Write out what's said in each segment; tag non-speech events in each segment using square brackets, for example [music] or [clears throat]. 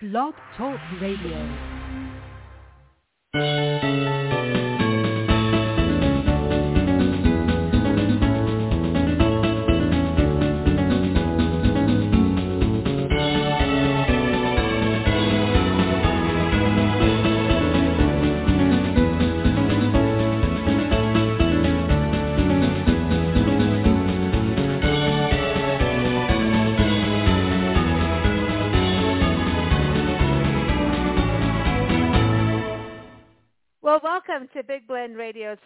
Blog Talk Radio.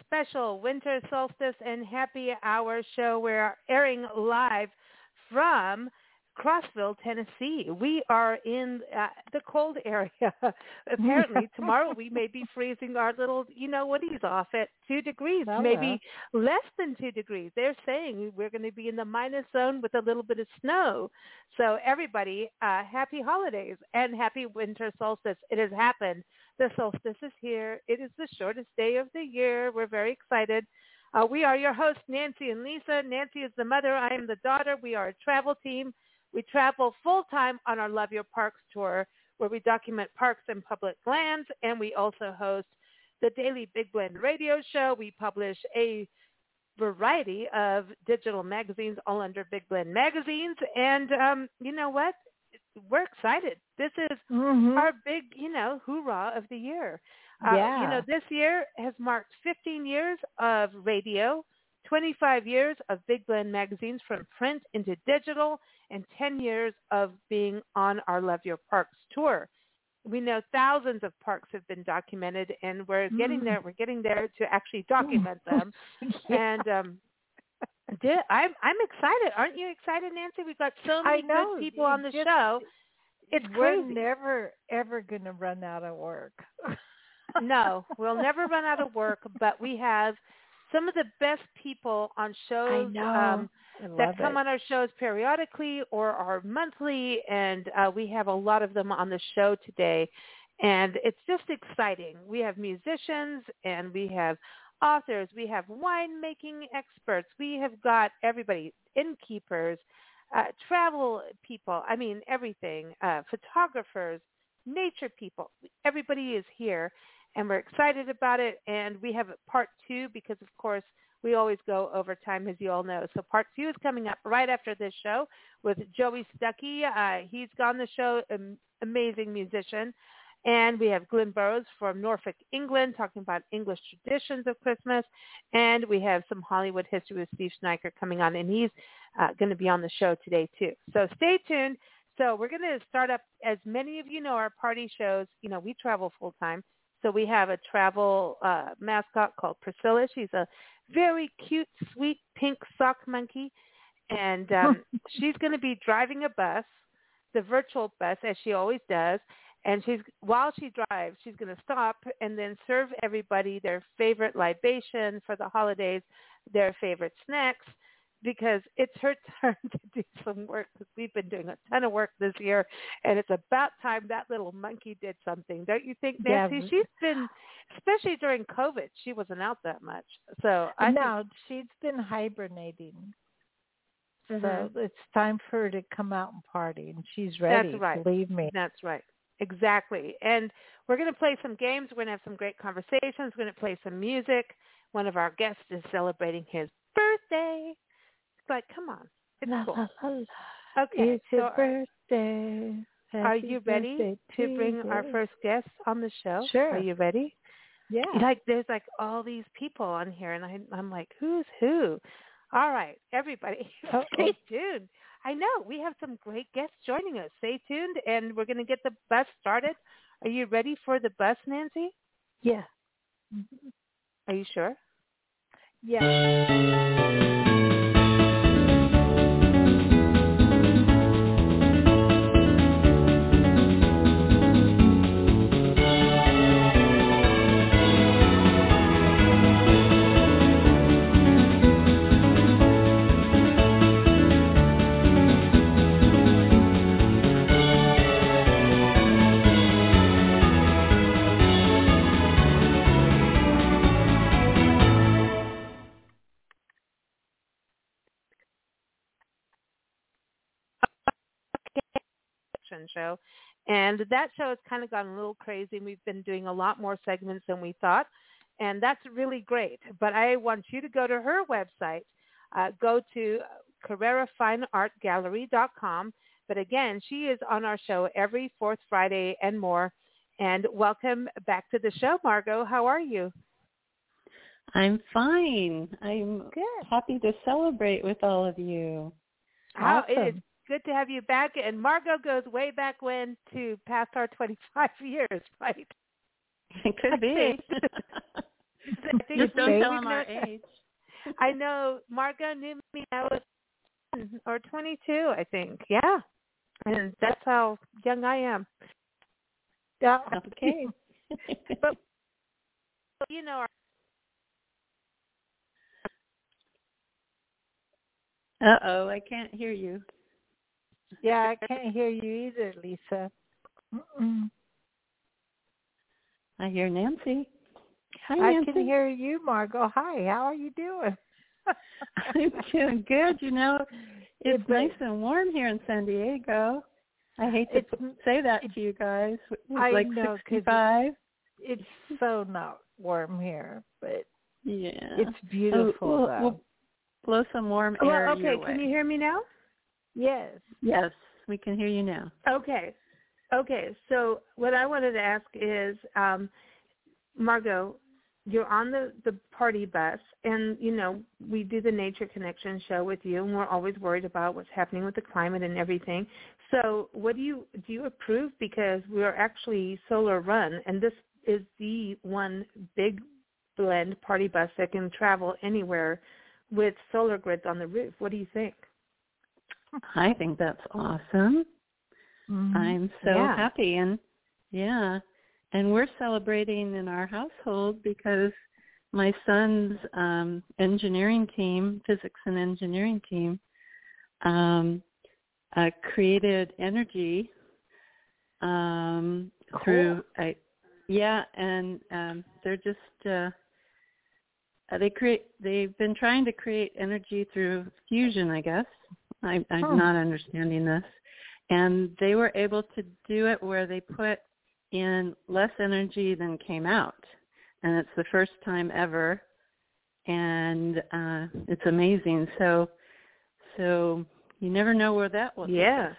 Special Winter Solstice and Happy Hour show. We're airing live from Crossville, Tennessee. We are in uh, the cold area. [laughs] Apparently, [laughs] tomorrow we may be freezing our little, you know, what he's off at two degrees, Oh, maybe less than two degrees. They're saying we're going to be in the minus zone with a little bit of snow. So everybody, uh, happy holidays and happy winter solstice. It has happened. The solstice is here. It is the shortest day of the year. We're very excited. Uh, we are your hosts, Nancy and Lisa. Nancy is the mother. I am the daughter. We are a travel team. We travel full-time on our Love Your Parks tour where we document parks and public lands, and we also host the daily Big Blend radio show. We publish a variety of digital magazines all under Big Blend Magazines. And um, you know what? We're excited. This is Mhm. our big, you know, hoorah of the year. Uh, You know, this year has marked 15 years of radio, 25 years of Big Blend magazines from print into digital, and 10 years of being on our Love Your Parks tour. We know thousands of parks have been documented, and we're getting Mm. there. We're getting there to actually document them. [laughs] And um, did, I'm I'm excited. Aren't you excited, Nancy? We've got so many know. good people on the just- show. It's We're crazy. never ever going to run out of work. [laughs] no, we'll never run out of work, but we have some of the best people on I shows know. um, I that come it. on our shows periodically or are monthly, and uh, we have a lot of them on the show today. And it's just exciting. We have musicians and we have authors. We have winemaking experts. We have got everybody, innkeepers, uh, travel people. I mean, everything. Uh, photographers, nature people. Everybody is here, and we're excited about it. And we have part two because, of course, we always go over time, as you all know. So part two is coming up right after this show with Joey Stuckey. Uh, he's gone the show, um, amazing musician. And we have Glenn Burrows from Norfolk, England, talking about English traditions of Christmas. And we have some Hollywood history with Steve Schneiker coming on, and he's uh, going to be on the show today too. So stay tuned. So we're going to start up, as many of you know, our party shows. You know, we travel full time. So we have a travel uh, mascot called Priscilla. She's a very cute, sweet pink sock monkey. And um, [laughs] she's going to be driving a bus, the virtual bus, as she always does. And she's while she drives, she's going to stop and then serve everybody their favorite libation for the holidays, their favorite snacks, because it's her [laughs] turn to do some work. Because we've been doing a ton of work this year, and it's about time that little monkey did something, don't you think, Nancy? we- She's been, especially during COVID, she wasn't out that much. So I think- no, she's been hibernating. Mhm. So it's time for her to come out and party, and she's ready. That's right. Believe me. That's right. Exactly. And we're going to play some games. We're going to have some great conversations. We're going to play some music. One of our guests is celebrating his birthday. But come on. It's La, cool. la, la. Okay. It's your so uh, birthday. are you ready to bring our first guest on the show? Sure. Are you ready? Yeah. Like there's like all these people on here and I I'm like, who's who? All right, everybody, [laughs] stay tuned. I know we have some great guests joining us. Stay tuned, and we're going to get the bus started. Are you ready for the bus, Nancy? Yeah. Mhm. Are you sure? Yeah. Show, And that show has kind of gone a little crazy. We've been doing a lot more segments than we thought. And that's really great. But I want you to go to her website. Uh, go to CarreraFineArtGallery.com. But again, she is on our show every fourth Friday and more. And welcome back to the show, Margot. How are you? I'm fine. I'm Good. happy to celebrate with all of you. How it is Awesome. Good to have you back. And Margot goes way back when to past our [laughs] 25 years, right? It could be. I think [laughs] Just don't tell them our age. [laughs] I know Margot knew me. I was 10 or 22, I think. Yeah, and that's how young I am. Yeah. Okay. But you know, Uh oh, I can't hear you. Yeah, I can't hear you either, Lisa. Mm-mm. I hear Nancy. Hi, I Nancy. can hear you, Margot. Hi, how are you doing? [laughs] I'm doing good. You know, it's But- nice and warm here in San Diego. I hate to say that to you guys. It's I like know, 'cause 65. it's so not warm here, but Yeah. it's oh, beautiful we'll- though. we'll blow some warm air well, okay. Can you hear me now? Yes. Yes, we can hear you now. Okay. Okay. So what I wanted to ask is, um, Margot, you're on the, the party bus and, you know, we do the Nature Connection show with you and we're always worried about what's happening with the climate and everything. So what do you, do you approve? Because we're actually solar run and this is the one big blend party bus that can travel anywhere with solar grids on the roof. What do you think? I think that's awesome. Mhm. I'm so Yeah. happy and yeah. And we're celebrating in our household because my son's um engineering team, physics and engineering team, um uh created energy um through I yeah, and um they're just uh uh, they create they've been trying to create energy through fusion, I guess. I I'm Huh. not understanding this. And they were able to do it where they put in less energy than came out. And it's the first time ever and uh it's amazing. So so you never know where that will take Yeah. us.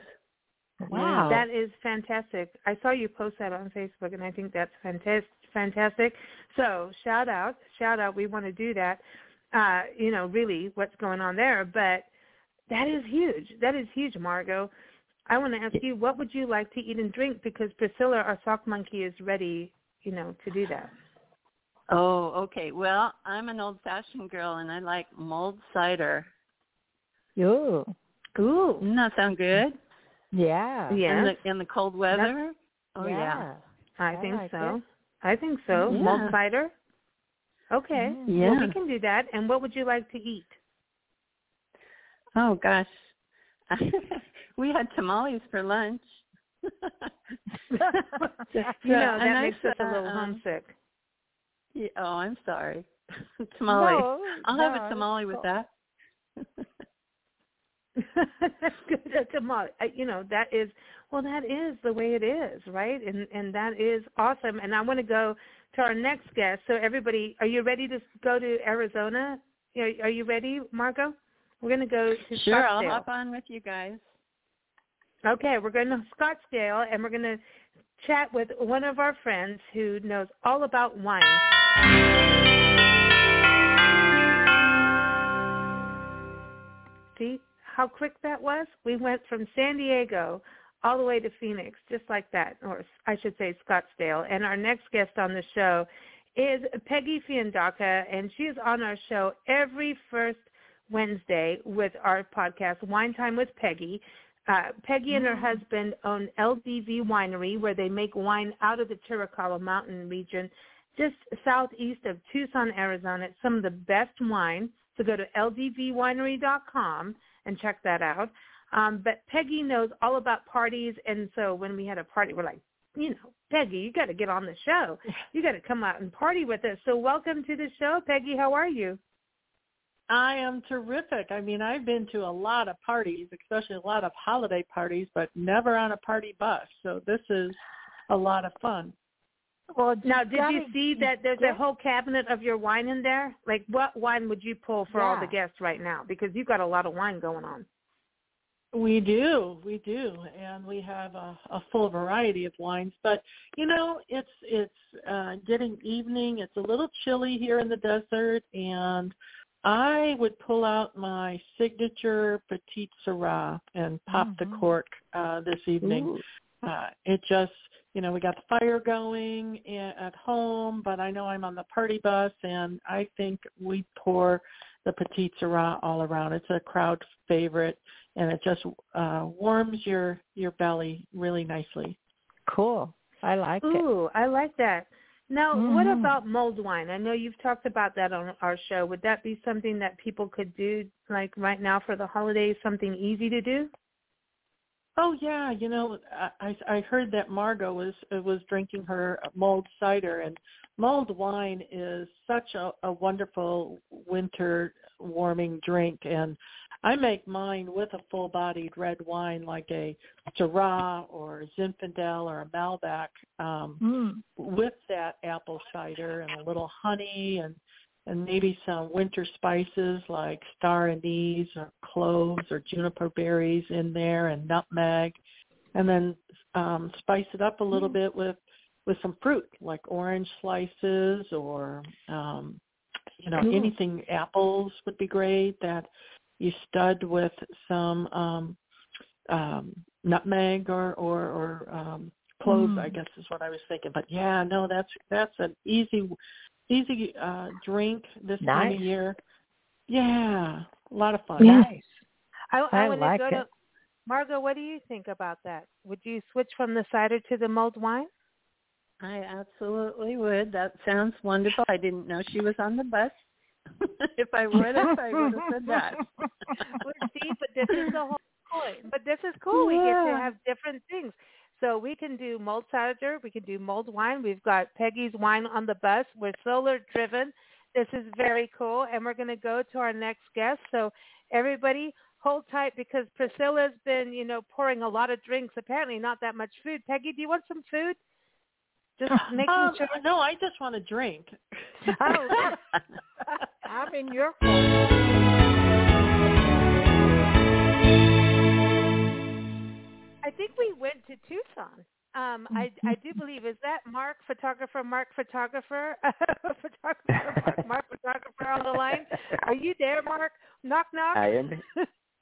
Wow. That is fantastic. I saw you post that on Facebook, and I think that's fantastic. Fantastic. So shout out, shout out. We want to do that. Uh, you know, really, what's going on there? But that is huge. That is huge, Margot. I want to ask you, what would you like to eat and drink? Because Priscilla, our sock monkey, is ready. You know, to do that. Oh, okay. Well, I'm an old fashioned girl and I like mulled cider. Ooh. Ooh. Doesn't that sound good? Yeah. Yes. In the in the cold weather? oh yeah. I I think like so. it. I think so. Yeah. Mulled cider. Okay. Yeah. Well, we can do that. And what would you like to eat? Oh gosh. [laughs] we had tamales for lunch. [laughs] you know, that makes us a little um, homesick. Yeah, oh, I'm sorry. [laughs] tamale. No, I'll have a tamale with that. That's good. A mo- uh, You know, that is well, that is the way it is, right? And and that is awesome. And I want to go to our next guest. So everybody, are you ready to go to Arizona? Are, are you ready, Margot? We're going to go to Sure, I'll Scottsdale. hop on with you guys. Okay, we're going to Scottsdale, and we're going to chat with one of our friends who knows all about wine. See how quick that was? We went from San Diego all the way to Phoenix, just like that, or I should say Scottsdale. And our next guest on the show is Peggy Fiandaca, and she is on our show every first Wednesday with our podcast, Wine Time with Peggy. Uh, Peggy and her husband own LDV Winery, where they make wine out of the Chiricahua Mountain region, just southeast of Tucson, Arizona. It's some of the best wine. So go to ldvwinery.com and check that out. Um, but Peggy knows all about parties, and so when we had a party, we're like, you know, Peggy, you got to get on the show. [laughs] You got to come out and party with us. So welcome to the show, Peggy. How are you? I am terrific. I mean, I've been to a lot of parties, especially a lot of holiday parties, but never on a party bus. So this is a lot of fun. Well, now did you see that there's a whole cabinet of your wine in there? Like, what wine would you pull for yeah. all the guests right now? Because you've got a lot of wine going on. We do, we do, and we have a, a full variety of wines. But you know, it's it's uh, getting evening. It's a little chilly here in the desert, and I would pull out my signature Petite Sirah and pop mm-hmm. the cork uh, this evening. Uh, it just, you know, we got the fire going at home, but I know I'm on the party bus, and I think we pour the Petite Sirah all around. It's a crowd favorite and it just uh, warms your your belly really nicely. Cool. I like Ooh, it. Ooh, I like that. Now, mm-hmm. what about mulled wine? I know you've talked about that on our show. Would that be something that people could do, like right now for the holidays, something easy to do? Oh yeah, you know, I I heard that Margot was was drinking her mulled cider, and mulled wine is such a, a wonderful winter warming drink, and I make mine with a full-bodied red wine like a Syrah or a Zinfandel or a Malbec um, mm. with that apple cider and a little honey and and maybe some winter spices like star anise or cloves or juniper berries in there and nutmeg and then um spice it up a little mm. bit with with some fruit like orange slices or um you know anything apples would be great that you stud with some um, um, nutmeg or or, or um, cloves. Mm. I guess is what I was thinking. But yeah, no, that's that's an easy easy uh, drink this nice. time of year. Yeah, a lot of fun. Nice. I, I, I want like to go it. to Margot. What do you think about that? Would you switch from the cider to the mulled wine? I absolutely would. That sounds wonderful. I didn't know she was on the bus. [laughs] if I would have, I would have said that. [laughs] well, see, but this is the whole point. But this is cool. Yeah. We get to have different things. So we can do mulled cider. We can do mulled wine. We've got Peggy's wine on the bus. We're solar driven. This is very cool. And we're going to go to our next guest. So everybody hold tight because Priscilla's been, you know, pouring a lot of drinks. Apparently not that much food. Peggy, do you want some food? Just [laughs] making um, sure. No, I just want to drink. [laughs] oh, [laughs] I'm in your I think we went to Tucson. Um, I I do believe is that Mark photographer, Mark photographer, photographer, Mark, Mark photographer on the line. Are you there, Mark? Knock knock. I am.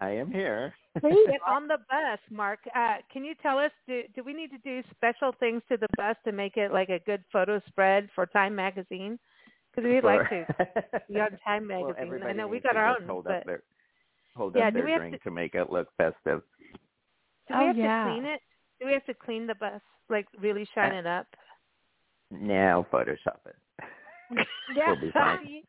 I am here. [laughs] Get on the bus, Mark. Uh, can you tell us, do, do we need to do special things to the bus to make it like a good photo spread for Time Magazine? Because we'd like to be [laughs] on Time Magazine. Well, I know we got our just own. Hold but up their, hold Yeah, up do their we have drink to- to make it look festive. do Oh, we have yeah. to clean it? Do we have to clean the bus, like really shine it up? Now Photoshop it. [laughs] Yeah, We'll be fine.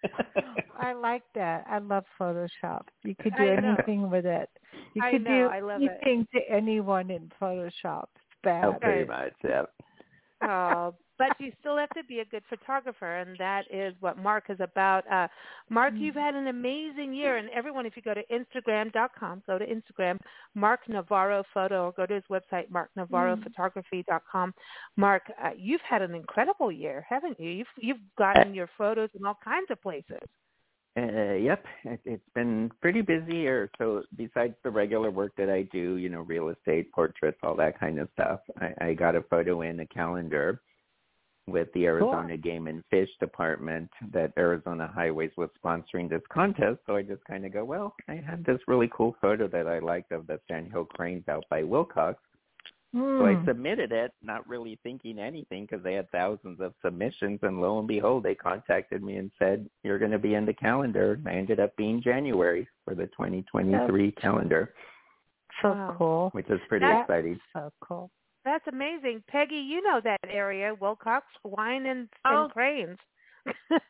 I like that. I love Photoshop. You could do I know. anything with it. You I could know. do I love it. anything to anyone in Photoshop. It's bad. oh, pretty much. Yeah. Oh, but you still have to be a good photographer, and that is what Mark is about. Uh, Mark, you've had an amazing year, and everyone, if you go to Instagram.com, go to Instagram, Mark Navarro Photo, or go to his website, MarkNavarroPhotography.com. Mark, uh, you've had an incredible year, haven't you? You've you've gotten your photos in all kinds of places. Uh, yep, it, it's been pretty busy here. So besides the regular work that I do, you know, real estate, portraits, all that kind of stuff, I, I got a photo in a calendar with the Arizona Game and Fish Department that Arizona Highways was sponsoring this contest. So I just kind of go, well, I had this really cool photo that I liked of the Sandhill Cranes out by Willcox. So I Hmm. submitted it, not really thinking anything because they had thousands of submissions. And lo and behold, they contacted me and said, you're going to be in the calendar. And I ended up being January for the 2023 calendar, so Wow. cool. which is pretty That- exciting. So cool. That's amazing, Peggy. You know that area, Willcox Wine and, Oh. and Cranes.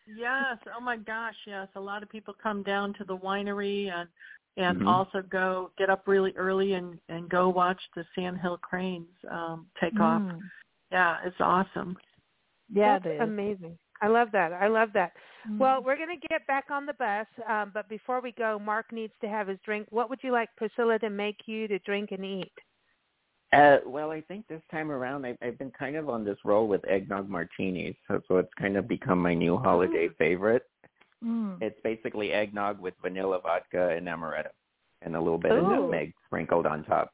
Yes. Oh my gosh. Yes. A lot of people come down to the winery and and Mhm. also go get up really early and and go watch the Sandhill Cranes um take off. Mm. Yeah, it's awesome. Yeah, That's it is. amazing. I love that. I love that. Mm. Well, we're going to get back on the bus, um, but before we go, Mark needs to have his drink. What would you like Priscilla to make you to drink and eat? Uh, well, I think this time around I've, I've been kind of on this roll with eggnog martinis, so, so it's kind of become my new holiday favorite. Mm. It's basically eggnog with vanilla vodka and amaretto, and a little bit of nutmeg sprinkled on top.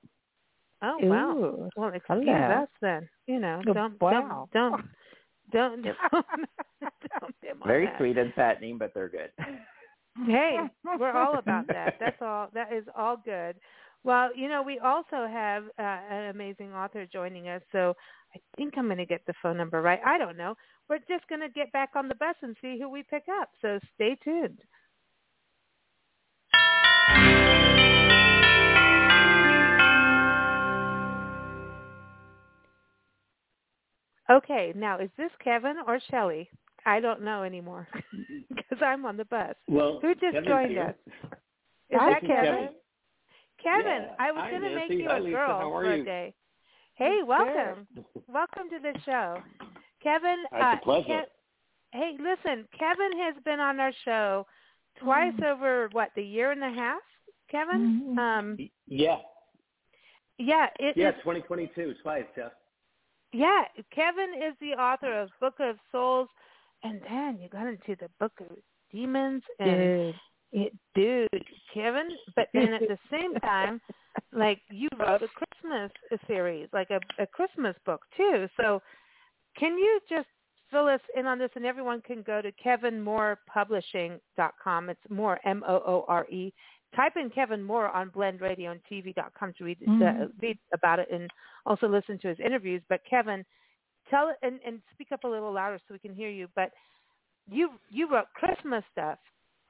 Oh wow. Well, excuse Hello. us then. You know, Oh, don't wow. don't don't [laughs] don't [laughs] don't, don't dim on Very that. sweet and fattening, but they're good. Hey, [laughs] we're all about that. That's all. That is all good. Well, you know, we also have uh, an amazing author joining us, so I think I'm going to get the phone number right. I don't know. We're just going to get back on the bus and see who we pick up. So stay tuned. Okay, now is this Kevin or Shelley? I don't know anymore [laughs] because I'm on the bus. Well, Who just Kevin's joined here. us? Is Hi, that This is Kevin? Kevin, Yeah. I was going to make you Hi, a girl How are for a day. Hey, welcome. welcome to the show. Kevin, It's a uh, pleasure. Ke- hey, listen, Kevin has been on our show twice Mm. over what, the year and a half? Kevin? Mhm. Um Yeah, yeah, it yeah, is- 2022. Twice, yeah. yeah, Kevin is the author of Book of Souls and then you got into the Book of Demons and Dude. It, dude, Kevin. But then at the same time, like you [laughs] wrote a Christmas series, like a, a Christmas book too. So can you just fill us in on this? And everyone can go to kevinmoorepublishing.com. It's more M O O R E. Type in Kevin Moore on BlendRadio and TV.com to read uh, Mhm. read about it and also listen to his interviews. But Kevin, tell it and, and speak up a little louder so we can hear you. But you you wrote Christmas stuff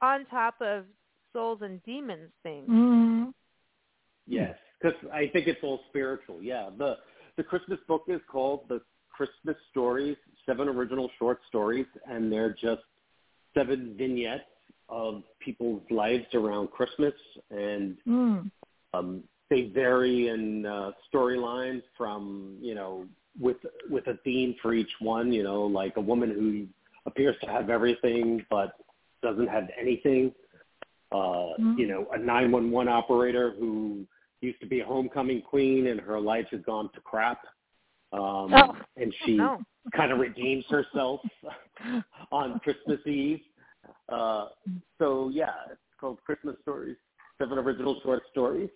on top of souls and demons things. Mhm. Yes, because I think it's all spiritual. Yeah, the the Christmas book is called the Christmas Stories, seven original short stories, and they're just seven vignettes of people's lives around Christmas, and Mm. um, they vary in uh, storylines from you know with with a theme for each one. You know, like a woman who appears to have everything but doesn't have anything. Uh, Mhm. You know, a 911 operator who used to be a homecoming queen and her life has gone to crap. Um, Oh, and she No. kind of redeems herself [laughs] on Christmas Eve. Uh, so yeah, it's called Christmas Stories, seven original short stories,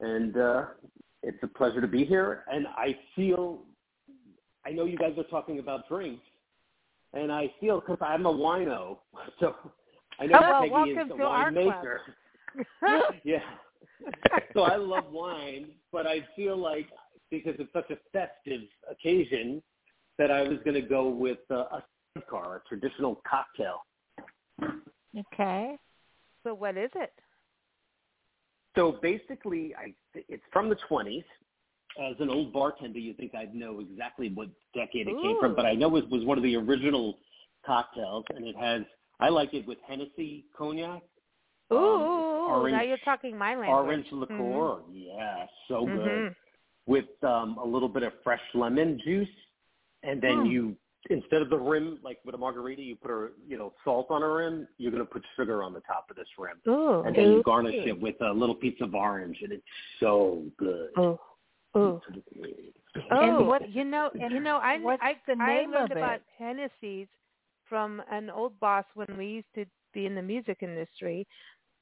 and uh, it's a pleasure to be here. And I feel, I know you guys are talking about drinks, and I feel because I'm a wino, [laughs] so I know Oh, well, Peggy welcome is a to our club. winemaker. [laughs] [laughs] yeah. so I love wine, but I feel like because it's such a festive occasion that I was going to go with uh, a car, a traditional cocktail. Okay. so what is it? So basically, I it's from the 20s. As an old bartender, you think I'd know exactly what decade it came from, but I know it was one of the original cocktails, and it has. I like it with Hennessy cognac, Ooh, Um, orange- now you're talking my language. orange liqueur. Yeah, so good. Mhm. with um, a little bit of fresh lemon juice, and then Hmm. you instead of the rim like with a margarita, you put a you know salt on a rim. You're gonna put sugar on the top of this rim, Ooh. and then you garnish it with a little piece of orange, and it's so good. Ooh. Ooh. And Oh, what- you know, and you know, I I, the I name learned of about Hennessy's from an old boss when we used to be in the music industry,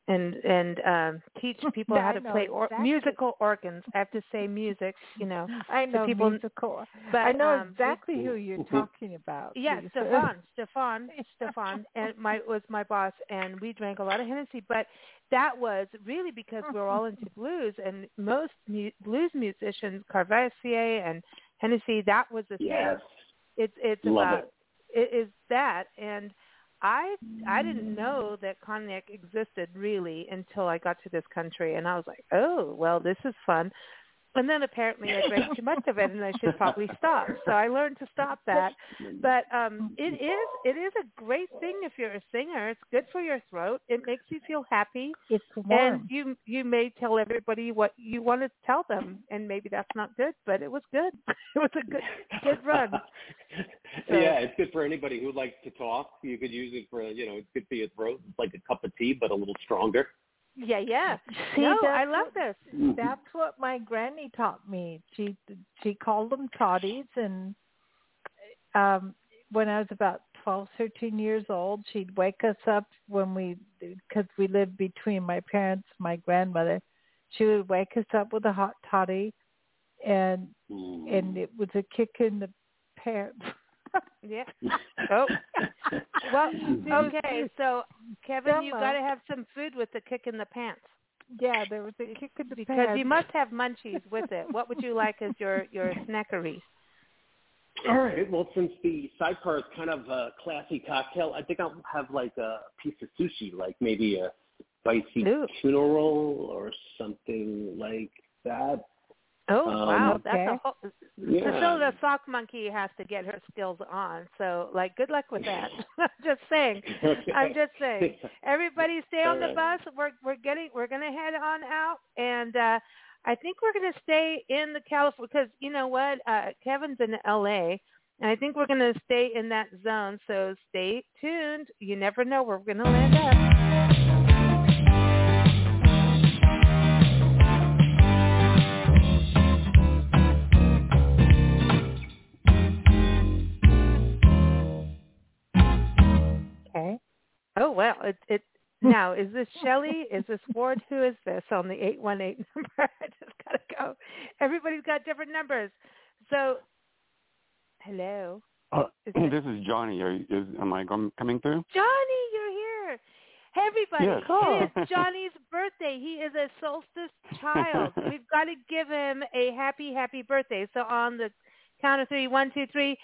and and um teach [laughs] people how to play or, exactly. musical organs. I have to say music, you know. [laughs] I know people- musical. But I know um, exactly who you're talking about. Yeah, Lisa. Stefan, [laughs] Stefan, Stefan, and my was my boss, and we drank a lot of Hennessy. But that was really because we were all into blues, and most mu- blues musicians, Courvoisier and Hennessy, that was the Yes, thing. It's it's Love about it is that, and I I didn't mm. know that cognac existed really until I got to this country, and I was like, oh well, this is fun. And then apparently I drank too much of it, and I should probably stop. So I learned to stop that. But um it is it is a great thing if you're a singer. It's good for your throat. It makes you feel happy, It's warm. and you you may tell everybody what you want to tell them, and maybe that's not good, but it was good. [laughs] It was a good good run. So- yeah, it's good for anybody who likes to talk. You could use it for you know, it could be a throat. It's like a cup of tea, but a little stronger. Yeah, yeah. See, no, I love this. That's what my granny taught me. She she called them toddies, and um when I was about twelve, thirteen years old, she'd wake us up when we because we lived between my parents, my grandmother. She would wake us up with a hot toddy, and and it was a kick in the pants. [laughs] [laughs] Yeah. Oh. Well, [laughs] okay. So, Kevin, you Emma. got to have some food with the kick in the pants yeah, there was a kick in the because pants. you must have munchies with it. What would you like as your your snackery? All right. Well, since the sidecar is kind of a classy cocktail, I think I'll have like a piece of sushi, like maybe a spicy Ooh. tuna roll or something like that. Oh Um, wow, that's okay. a whole. Yeah. Priscilla the sock monkey has to get her skills on. So, like, good luck with that. [laughs] [laughs] just saying. I'm just saying. Everybody stay on the All bus. We're we're getting we're gonna head on out, and uh I think we're gonna stay in the California because you know what, uh Kevin's in L.A. and I think we're gonna stay in that zone. So stay tuned. You never know where we're gonna land up. Oh well, it it now is this Shelley? Is this Ward? Who is this on the eight one eight [laughs] number? I just gotta go. Everybody's got different numbers. So, hello, Uh, Is this is Johnny. Are, you- is, am I com- coming through? Johnny, you're here. Hey, everybody, Yes. it is [laughs] Johnny's birthday. He is a solstice child. [laughs] We've got to give him a happy, happy birthday. So on the count of three, one, two, three.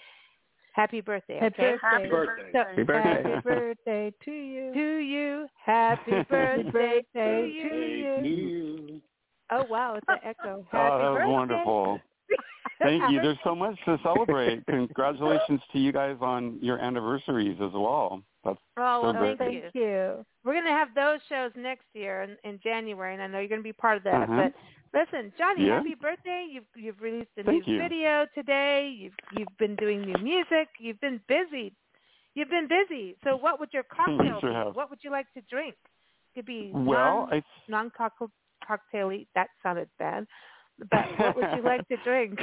Happy birthday. Happy Okay. birthday. birthday. So, Happy birthday. Happy [laughs] birthday to you. to you, happy birthday to you. to you. Oh wow, it's an echo. Happy oh, that was birthday. wonderful. [laughs] Thank you. There's so much to celebrate. Congratulations to you guys on your anniversaries as well. That's Oh well, So thank you. Thank you. We're gonna have those shows next year in, in January, and I know you're gonna be part of that. Uh-huh. But listen, Johnny, Yeah. happy birthday! You've you've released a Thank new you. video today. You've you've been doing new music. You've been busy. You've been busy. So what would your cocktail sure be? have. What would you like to drink? Could be well. non I non cocktaily. That sounded bad. But what would you like to [laughs] drink?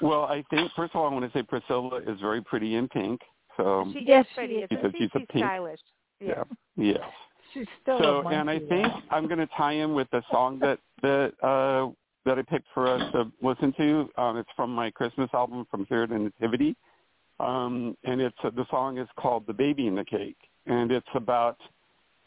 well, I think first of all, I want to say Priscilla is very pretty in pink. So she Yes, is she pretty. is. Isn't Because she? she's a She's pink- stylish. Yeah. yes. She's still so and I think I'm going to tie in with the song that that uh, that I picked for us to listen to. Um, it's from my Christmas album from Here to Nativity, um, and it's uh, the song is called "The Baby in the Cake," and it's about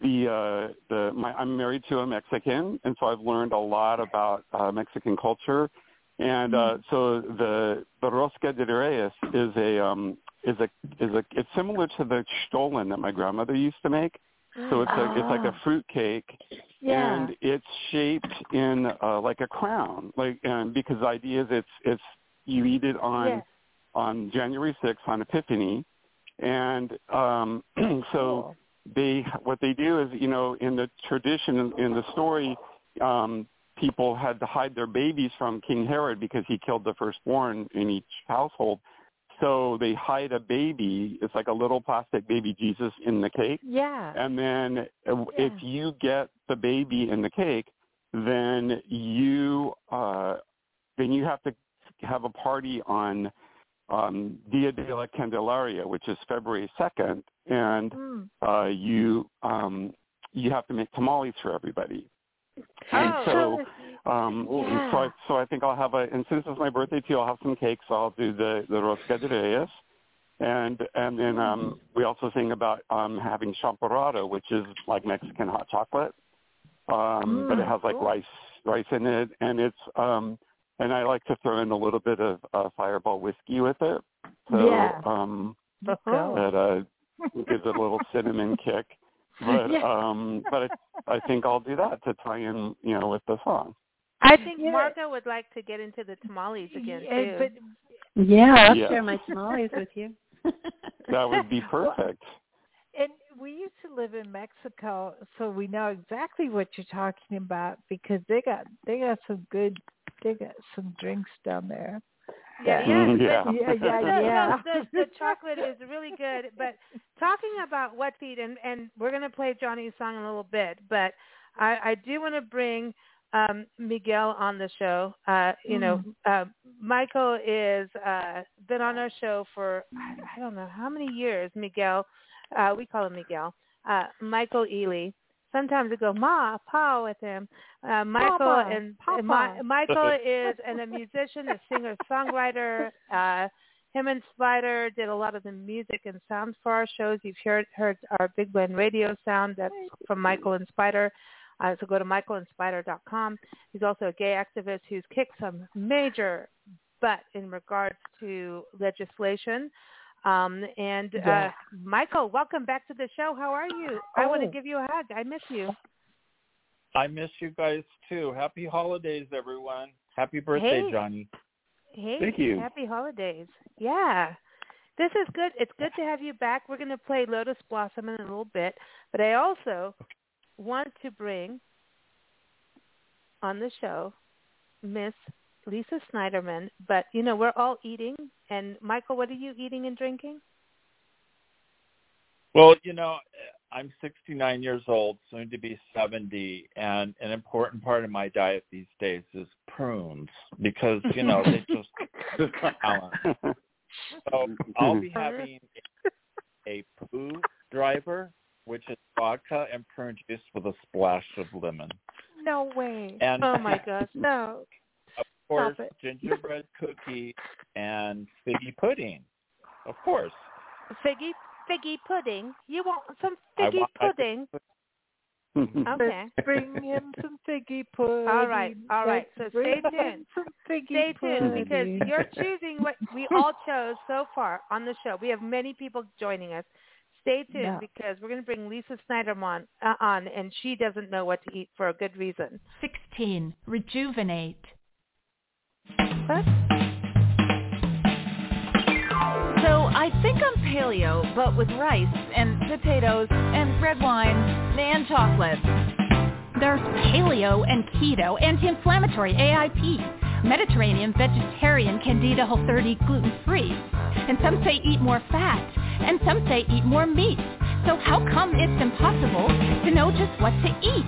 the uh, the my, I'm married to a Mexican, and so I've learned a lot about uh, Mexican culture. And uh, so the the rosca de reyes is a um, is a is a it's similar to the stollen that my grandmother used to make. So it's a it's like a Ah. fruit cake, yeah. and it's shaped in uh, like a crown. Like and because the idea is it's it's you eat it on Yeah. on January 6th on Epiphany, and um, [clears throat] so Cool. they what they do is you know in the tradition in, in the story um people had to hide their babies from king herod because he killed the firstborn in each household so they hide a baby it's like a little plastic baby jesus in the cake Yeah. and then uh, if you get the baby in the cake then you uh then you have to have a party on um dia de la candelaria which is february 2nd and Mm. uh, you um, you have to make tamales for everybody. And Oh. so, um, and so, I, so I think I'll have a, and since it's my birthday too, I'll have some cake. So I'll do the the rosca de reyes, and and then um, we also sing about um, having champorado, which is like Mexican hot chocolate, um, but it Mm, has like cool. rice rice in it, and it's um, and I like to throw in a little bit of uh, Fireball whiskey with it. So Yeah. um, that uh, gives it a little cinnamon kick. But Yeah. um, but I, I think I'll do that to tie in, you know, with the song. I think Yeah. Martha would like to get into the tamales again Yeah, too. but Yeah, I'll Yeah. share my tamales with you. [laughs] That would be perfect. and we used to live in Mexico, so we know exactly what you're talking about because they got they got some good they got some drinks down there. [laughs] Yeah, Yeah. yeah, Mm, yeah. Yeah, yeah, yeah. no, the, the chocolate is really good. But talking about wet feet, and and we're gonna play Johnny's song in a little bit, but I, I do want to bring um, Miguel on the show. Uh, you know, uh, Michael is uh, been on our show for I, I don't know how many years. Miguel, uh, we call him Miguel. Uh, Michael Ely. Sometimes we go ma pa with him. Uh, Michael Papa, and, Papa. and Mi- Michael [laughs] is and a musician, a singer songwriter. Uh, him and Spider did a lot of the music and sounds for our shows. You've heard heard our Big Blend Radio sound that's from Michael and Spider. Uh, so go to michaelandspider.com. He's also a gay activist who's kicked some major butt in regards to legislation. Um, and uh, Michael, welcome back to the show. How are you? I want to Oh. give you a hug. I miss you. I miss you guys too. Happy holidays, everyone. Happy birthday, Hey. Johnny. Hey, Thank you. happy holidays. Yeah. This is good. It's good to have you back. We're going to play Lotus Blossom in a little bit, but I also want to bring on the show Miss Lisa Snyderman. But, you know, we're all eating. And, Michael, what are you eating and drinking? Well, you know, I'm 69 years old, soon to be 70, and an important part of my diet these days is prunes because you know they [laughs] just balance. So I'll be having a, a poo driver, which is vodka and prune juice with a splash of lemon, No way. and Oh, my [laughs] gosh. No. Of course gingerbread [laughs] cookies and figgy pudding. Of course. Figgy, figgy pudding. You want some I figgy want- I- pudding? [laughs] Okay. Bring him some figgy pudding. All right, all right. So stay tuned. [laughs] Some figgy Stay tuned pudding. because you're choosing what we all chose so far on the show. We have many people joining us. Stay tuned Yeah. because we're going to bring Lisa Snyderman uh, on, and she doesn't know what to eat for a good reason. 16. Rejuvenate. So I think I'm paleo, but with rice and potatoes and red wine and chocolate. There's paleo and keto, anti-inflammatory AIP, Mediterranean, vegetarian, candida whole 30 gluten-free. And some say eat more fat, and some say eat more meat. So how come it's impossible to know just what to eat?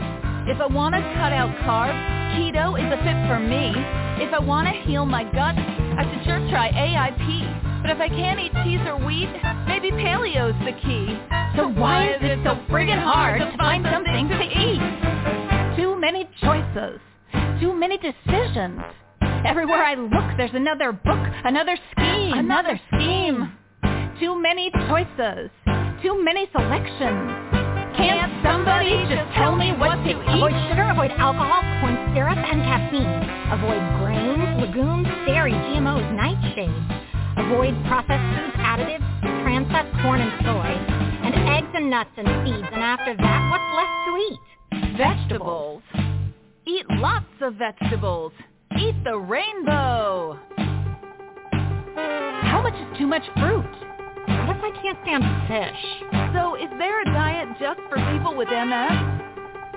If I want to cut out carbs, keto is a fit for me. If I want to heal my gut, I should sure try AIP. But if I can't eat cheese or wheat, maybe paleo's the key. So why is it so friggin' hard to find something to eat? Too many choices. Too many decisions. Everywhere I look, there's another book, another scheme, another scheme. Too many choices. Too many selections. Can't somebody just tell me what to eat? Avoid sugar, avoid alcohol, corn syrup, and caffeine. Avoid grains, legumes, dairy, GMOs, nightshades. Avoid processed foods, additives, trans fats, corn and soy. And eggs and nuts and seeds. And after that, what's left to eat? Vegetables. Eat lots of vegetables. Eat the rainbow. How much is too much fruit? If I can't stand fish? So is there a diet just for people with MS?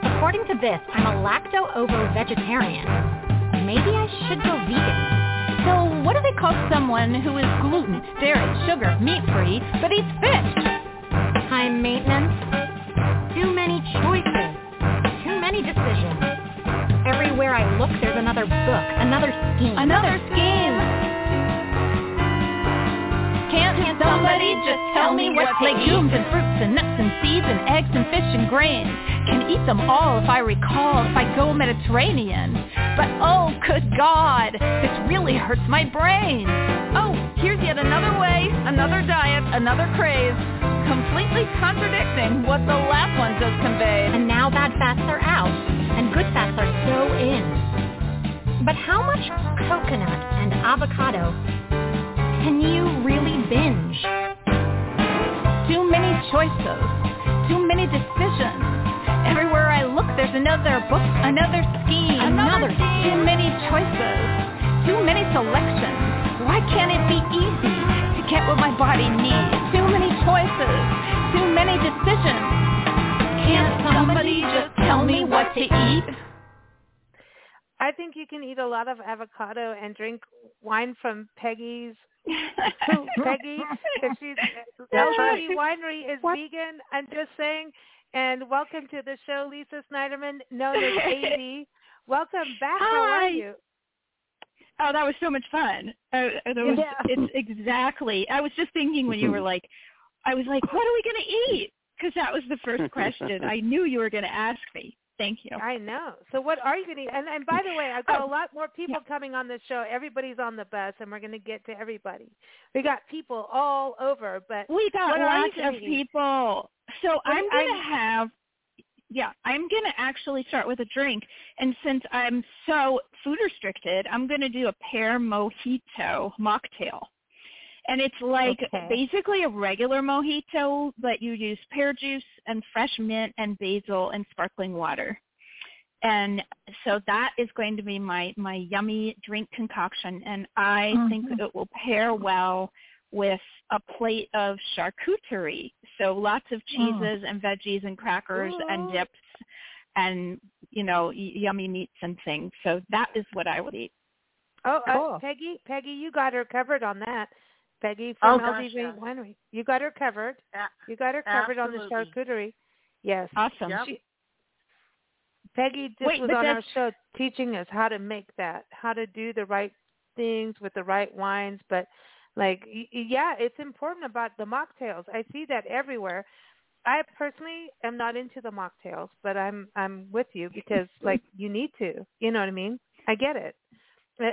According to this, I'm a lacto-ovo vegetarian. Maybe I should go vegan. So what do they call someone who is gluten, dairy, sugar, meat-free, but eats fish? High maintenance. Too many choices. Too many decisions. Everywhere I look, there's another book, another scheme. Another scheme. Can't somebody just tell me what legumes and fruits and nuts and seeds and eggs and fish and grains? Can eat them all if I recall, if I go Mediterranean. But oh, good God, this really hurts my brain. Oh, here's yet another way, another diet, another craze. Completely contradicting what the last one just conveyed. And now bad fats are out, and good fats are so in. But how much coconut and avocado can you really binge? Too many choices. Too many decisions. Everywhere I look, there's another book, another scheme. Another Too many choices. Too many selections. Why can't it be easy to get what my body needs? Too many choices. Too many decisions. Can't somebody just tell me what to eat? I think you can eat a lot of avocado and drink wine from Peggy's who, [laughs] Peggy, if she's [laughs] That's LG. Winery is What? vegan. I'm just saying. And welcome to the show, Lisa Snyderman, known as [laughs] AD. welcome back. How are Hi. you? Oh, that was so much fun. Uh, that was, Yeah. It's exactly. I was just thinking when you were like, I was like, what are we going to eat? Because that was the first question. I knew you were going to ask me. Thank you. I know. So what are you going to eat? And, and by the way, I've got oh, a lot more people coming on the show. Everybody's on the bus, and we're going to get to everybody. We got people all over, but We got what are you lots of eat? people. So What- I'm going to have, yeah, I'm going to actually start with a drink. And since I'm so food restricted, I'm going to do a pear mojito mocktail. And it's like Okay. basically a regular mojito, but you use pear juice and fresh mint and basil and sparkling water. And so that is going to be my my yummy drink concoction and I think Mhm. it will pair well with a plate of charcuterie. So lots of cheeses and veggies and crackers and dips and you know y- yummy meats and things. So that is what I would eat. Oh, uh, Peggy, Peggy, you got her covered on that. Peggy Oh, from gosh, LDV yeah. Winery. You got her covered. You got her covered on the charcuterie. Yes. Awesome. Yep. She, Peggy just Wait, was on our show teaching us how to make that, how to do the right things with the right wines. But like, yeah, it's important about the mocktails. I see that everywhere. I personally am not into the mocktails, but I'm I'm with you because like you need to. You know what I mean? I get it,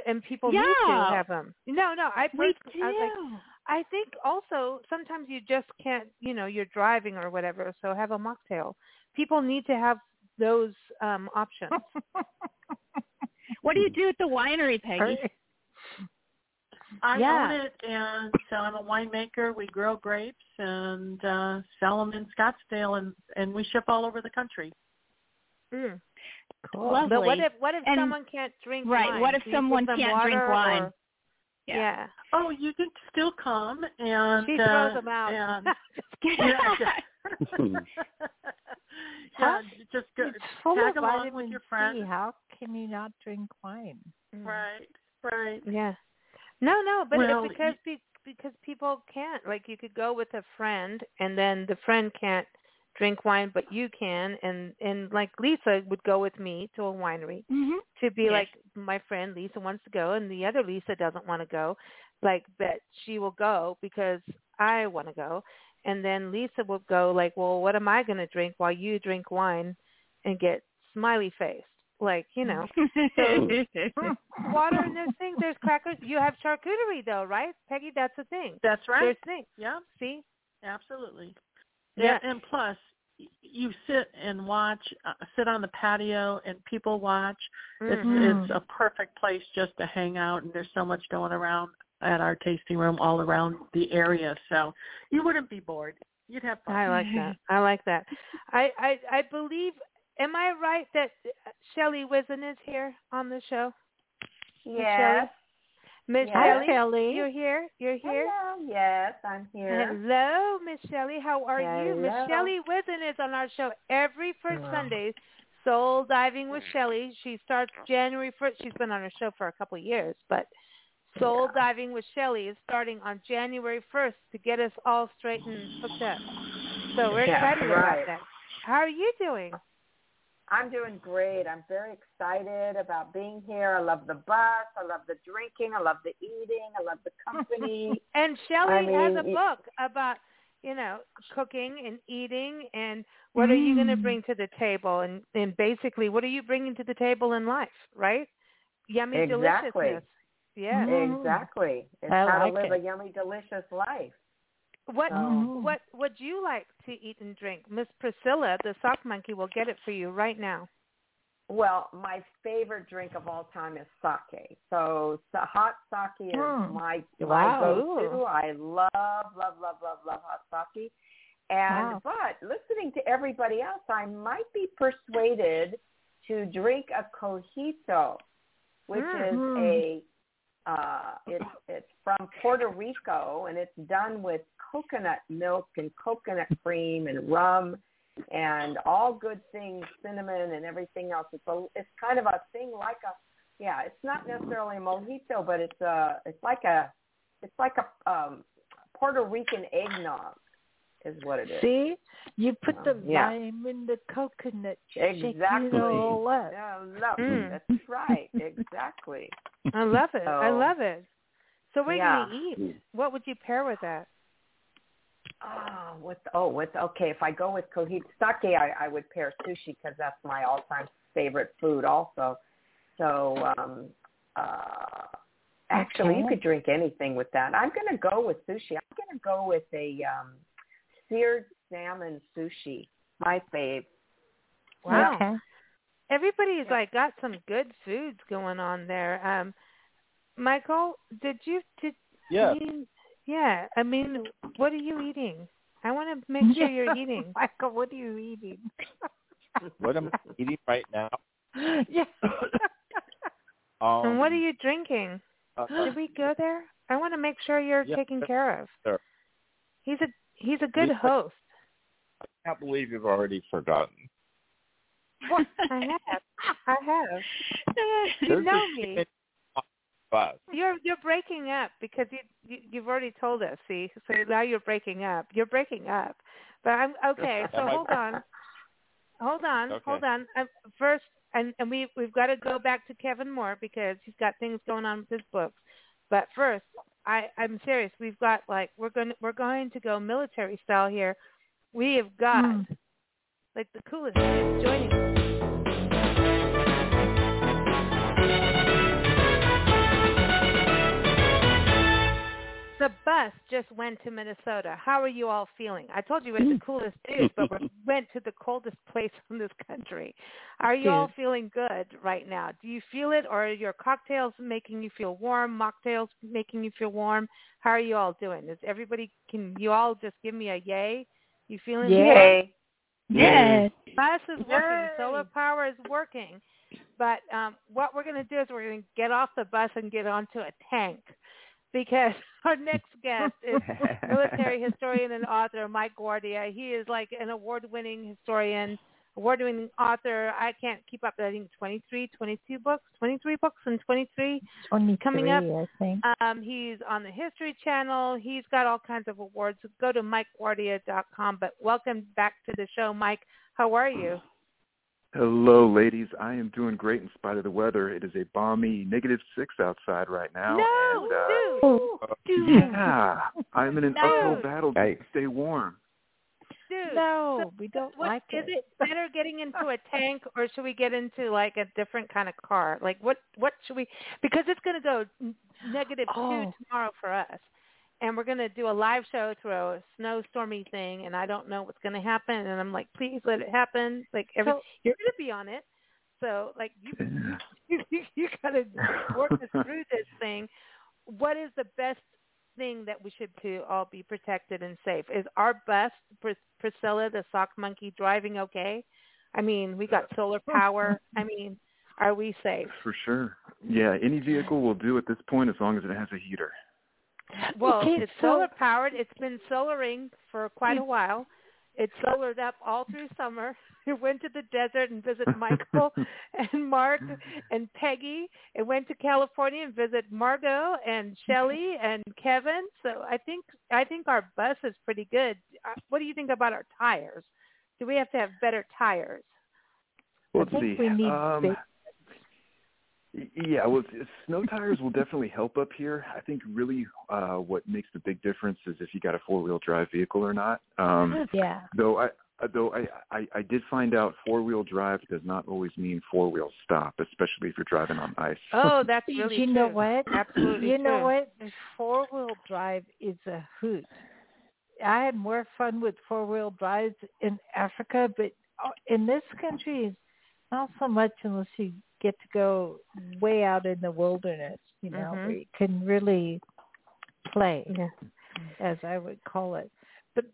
and people need to have them. No, no, I We personally, I was like. I think also sometimes you just can't, you know, you're driving or whatever, so have a mocktail. People need to have those um options. [laughs] What do you do at the winery, Peggy? I Yeah. own it, and so I'm a winemaker. We grow grapes and uh, sell them in Scottsdale, and and we ship all over the country. Mm. Cool. Lovely. But what if what if And- someone can't drink right, wine? what if Do you give someone them can't drink wine? or- Yeah. yeah. Oh, you can still come and She uh, throws them out. And, [laughs] yeah, yeah. [laughs] [laughs] yeah, just go, tag along with your C. friends. How can you not drink wine? Mm. Right, right. Yeah. No, no, but Well, it's because be, because people can't. Like you could go with a friend, and then the friend can't drink wine, but you can. And and like Lisa would go with me to a winery Mhm. to be Yes. like my friend Lisa wants to go, and the other Lisa doesn't want to go. Like, but she will go because I want to go. And then Lisa will go like, well, what am I going to drink while you drink wine and get smiley faced? Like, you know, [laughs] water and those things. There's crackers. You have charcuterie though, right, Peggy? That's the thing. That's right. There's things. Yeah, See? absolutely. Yeah. And, and plus, you sit and watch, uh, sit on the patio, and people watch. It's Mhm. it's a perfect place just to hang out, and there's so much going around at our tasting room all around the area. So you wouldn't be bored. You'd have fun. I like that. I like that. I I I believe. Am I right that Shelley Wizen is here on the show? Miss Yes. Miss Yes. Shelley, Kelly. you're here. You're here. Hello. Yes, I'm here. Hello, Miss Shelley. How are you? Miss Hello. Shelley Wizen is on our show every first Yeah. Sunday. Soul Diving with Shelley. She starts January first. She's been on our show for a couple of years, but Soul Diving with Shelley is starting on January first to get us all straight and hooked up. So we're Yeah, excited right. about that. How are you doing? I'm doing great. I'm very excited about being here. I love the bus. I love the drinking. I love the eating. I love the [laughs] company. And Shelley I has a book about, you know, cooking and eating and what are you going to Mm. bring to the table and and basically what are you bringing to the table in life, right? Yummy Exactly. deliciousness. Yeah. Mhm. exactly. It's I how like to live it. a yummy, delicious life. What Mhm. what would you like to eat and drink? Miss Priscilla, the sock monkey, will get it for you right now. Well, my favorite drink of all time is sake. So, so hot sake is Hmm. my Wow. my go-to. I love, love, love, love, love hot sake. And Wow. but listening to everybody else, I might be persuaded to drink a coquito, which Mm. is a uh, it's it's from Puerto Rico and it's done with coconut milk and coconut cream and rum and all good things, cinnamon and everything else. It's a it's kind of a thing like a Yeah, it's not necessarily a mojito, but it's a it's like a it's like a um Puerto Rican eggnog is what it is. See, you put the Um, yeah. lime in the coconut, shake Exactly. it all up. Yeah, love, Mm. That's right. Exactly. I love it. I love it. So what are Yeah. you gonna eat? What would you pair with that? Oh, with oh, with okay. If I go with Cohit sake, I, I would pair sushi because that's my all-time favorite food, also. So, um, uh, actually, you could drink anything with that. I'm going to go with sushi. I'm going to go with a um, seared salmon sushi. My fave. Wow. Okay. Everybody's like got some good foods going on there. Um Michael, did you did Yes. you- yeah, I mean, what are you eating? I want to make sure you're [laughs] eating. Michael, what are you eating? [laughs] What am I eating right now? [laughs] yeah. Um, and what are you drinking? uh, Did we go there? I want to make sure you're Yeah, taken care of. Sure. He's a he's a good host. I can't believe you've already forgotten. What? [laughs] I have. I have. You There's know me. shit bus. You're you're breaking up because you, you you've already told us. See, so now you're breaking up. You're breaking up. But I'm okay. [laughs] So hold on, hold on, Okay. hold on. Um, first, and and we we've got to go back to Kevin Moore because he's got things going on with his books. But first, I I'm serious. We've got like we're going we're going to go military style here. We have got Hmm. like the coolest joining The bus just went to Minnesota. How are you all feeling? I told you we're the coolest dudes, but we [laughs] went to the coldest place in this country. Are you all feeling good right now? Do you feel it, or are your cocktails making you feel warm? Mocktails making you feel warm? How are you all doing? Is everybody? Can you all just give me a yay? You feeling good? Yay. Yes. Bus is working. Yay. Solar power is working. But um, what we're going to do is we're going to get off the bus and get onto a tank because [laughs] our next guest is [laughs] military historian and author Mike Guardia. He is like an award-winning historian, award-winning author. I can't keep up. I think 23, 22 books, 23 books and 23 23, coming up. I think. Um, he's on the History Channel. He's got all kinds of awards. Go to MikeGuardia.com. But welcome back to the show, Mike. How are you? Hello, ladies. I am doing great in spite of the weather. It is a balmy negative six outside right now. no, and, uh, dude, dude, Yeah, I'm in an No. uphill battle to Right. stay warm. dude. No, So we don't what, like is it. it better getting into a tank or should we get into like a different kind of car? Like what what should we because it's going to go negative Oh. 2 tomorrow for us. And we're going to do a live show through a snowstormy thing and I don't know what's going to happen and I'm like please let it happen. Like every So- you're going to be on it. So like you [laughs] you, you got to work us [laughs] through this thing. What is the best thing that we should to all be protected and safe? Is our bus, Pris- Priscilla, the sock monkey, driving okay? I mean, we got solar power. I mean, are we safe? For sure. Yeah, any vehicle will do at this point as long as it has a heater. [laughs] Well, Okay, it's so- solar powered. It's been solaring for quite a while. It's solared up all through summer. [laughs] We went to the desert and visited Michael [laughs] and Mark and Peggy, and went to California and visit Margot and Shelley and Kevin. So I think I think our bus is pretty good. Uh, What do you think about our tires? Do we have to have better tires? Let's think see. we need um, big- y- yeah, well, s- snow tires will definitely help up here. I think really uh, what makes the big difference is if you got a four-wheel drive vehicle or not. Um, [laughs] yeah. Though I uh, though I, I I did find out four wheel drive does not always mean four wheel stop, especially if you're driving on ice. Oh, [laughs] that's really you true. know what? Absolutely You know what? Four wheel drive is a hoot. I had more fun with four wheel drives in Africa, but uh, in this country, not so much unless you get to go way out in the wilderness. You know, Mhm. where you can really play, Yeah. as I would call it. But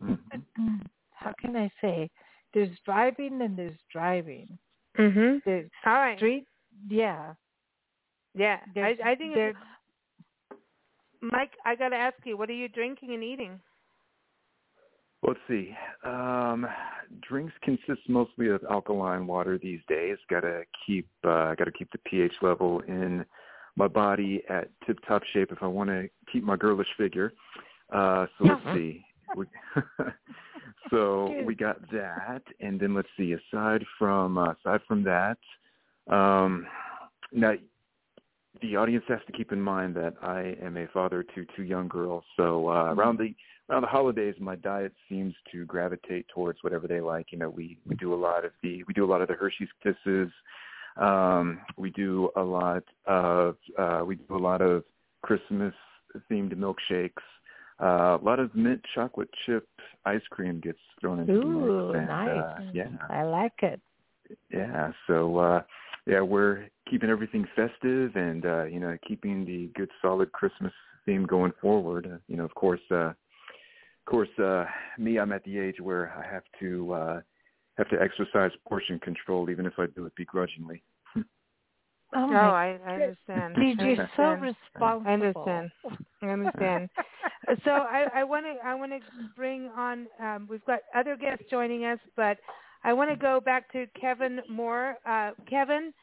Mhm. how can I say? There's driving and there's driving. Mhm. There's All right. street, yeah. Yeah. I There's, I think there, Mike, I got to ask you, what are you drinking and eating? Let's see. Um, drinks consist mostly of alkaline water these days. Got to keep uh, got to keep the pH level in my body at tip top shape if I want to keep my girlish figure. Uh, so let's see. We, [laughs] so we got that, and then let's see. Aside from uh, aside from that, um, now the audience has to keep in mind that I am a father to two young girls. So uh, around the around the holidays, my diet seems to gravitate towards whatever they like. You know, we we do a lot of the we do a lot of the Hershey's Kisses. Um, we do a lot of uh, we do a lot of Christmas themed milkshakes. Uh, a lot of mint chocolate chip ice cream gets thrown into Ooh, the mix. And, nice. Uh, yeah, I like it. yeah. So uh, yeah, we're keeping everything festive and uh, you know keeping the good solid Christmas theme going forward. Uh, you know, of course, uh, of course, uh, me, I'm at the age where I have to uh, have to exercise portion control, even if I do it begrudgingly. [laughs] Oh, my I, I understand. Dude, you're [laughs] so responsible. I understand. I understand. so I, I want to I want to bring on. Um, we've got other guests joining us, but I want to go back to Kevin Moore. Uh, Kevin,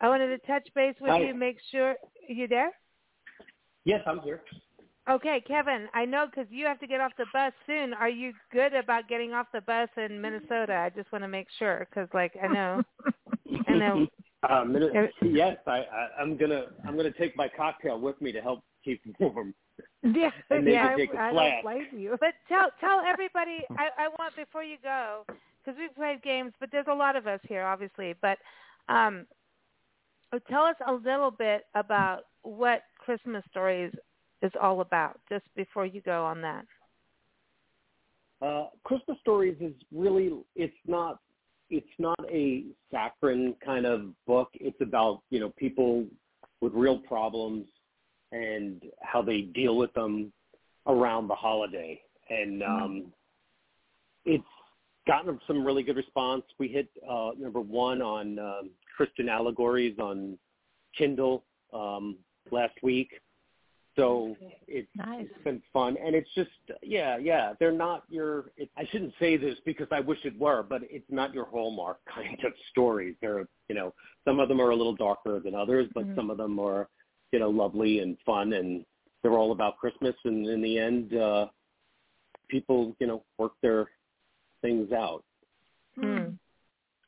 I wanted to touch base with Hi. you. Make sure you there. Yes, I'm here. Okay, Kevin, I know because you have to get off the bus soon. Are you good about getting off the bus in Minnesota? I just want to make sure because, like, I know, I know. [laughs] Uh, yes, I, I, I'm gonna I'm gonna take my cocktail with me to help keep [laughs] warm. Yeah, And yeah, take a I, I don't blame you. But tell tell everybody. I, I want before you go because we've played games, but there's a lot of us here, obviously. But um, tell us a little bit about what Christmas stories is all about, just before you go on that. Uh, Christmas Stories is really it's not it's not a saccharine kind of book. It's about you know people with real problems and how they deal with them around the holiday, and um, it's gotten some really good response. We hit uh, number one on um, Christian allegories on Kindle um, last week. So it's, Nice. it's been fun, and it's just yeah, yeah. They're not your. It, I shouldn't say this because I wish it were, but it's not your hallmark [laughs] kind of stories. They're you know some of them are a little darker than others, but Mhm. some of them are you know lovely and fun, and they're all about Christmas. And in the end, uh, people you know work their things out. Hmm.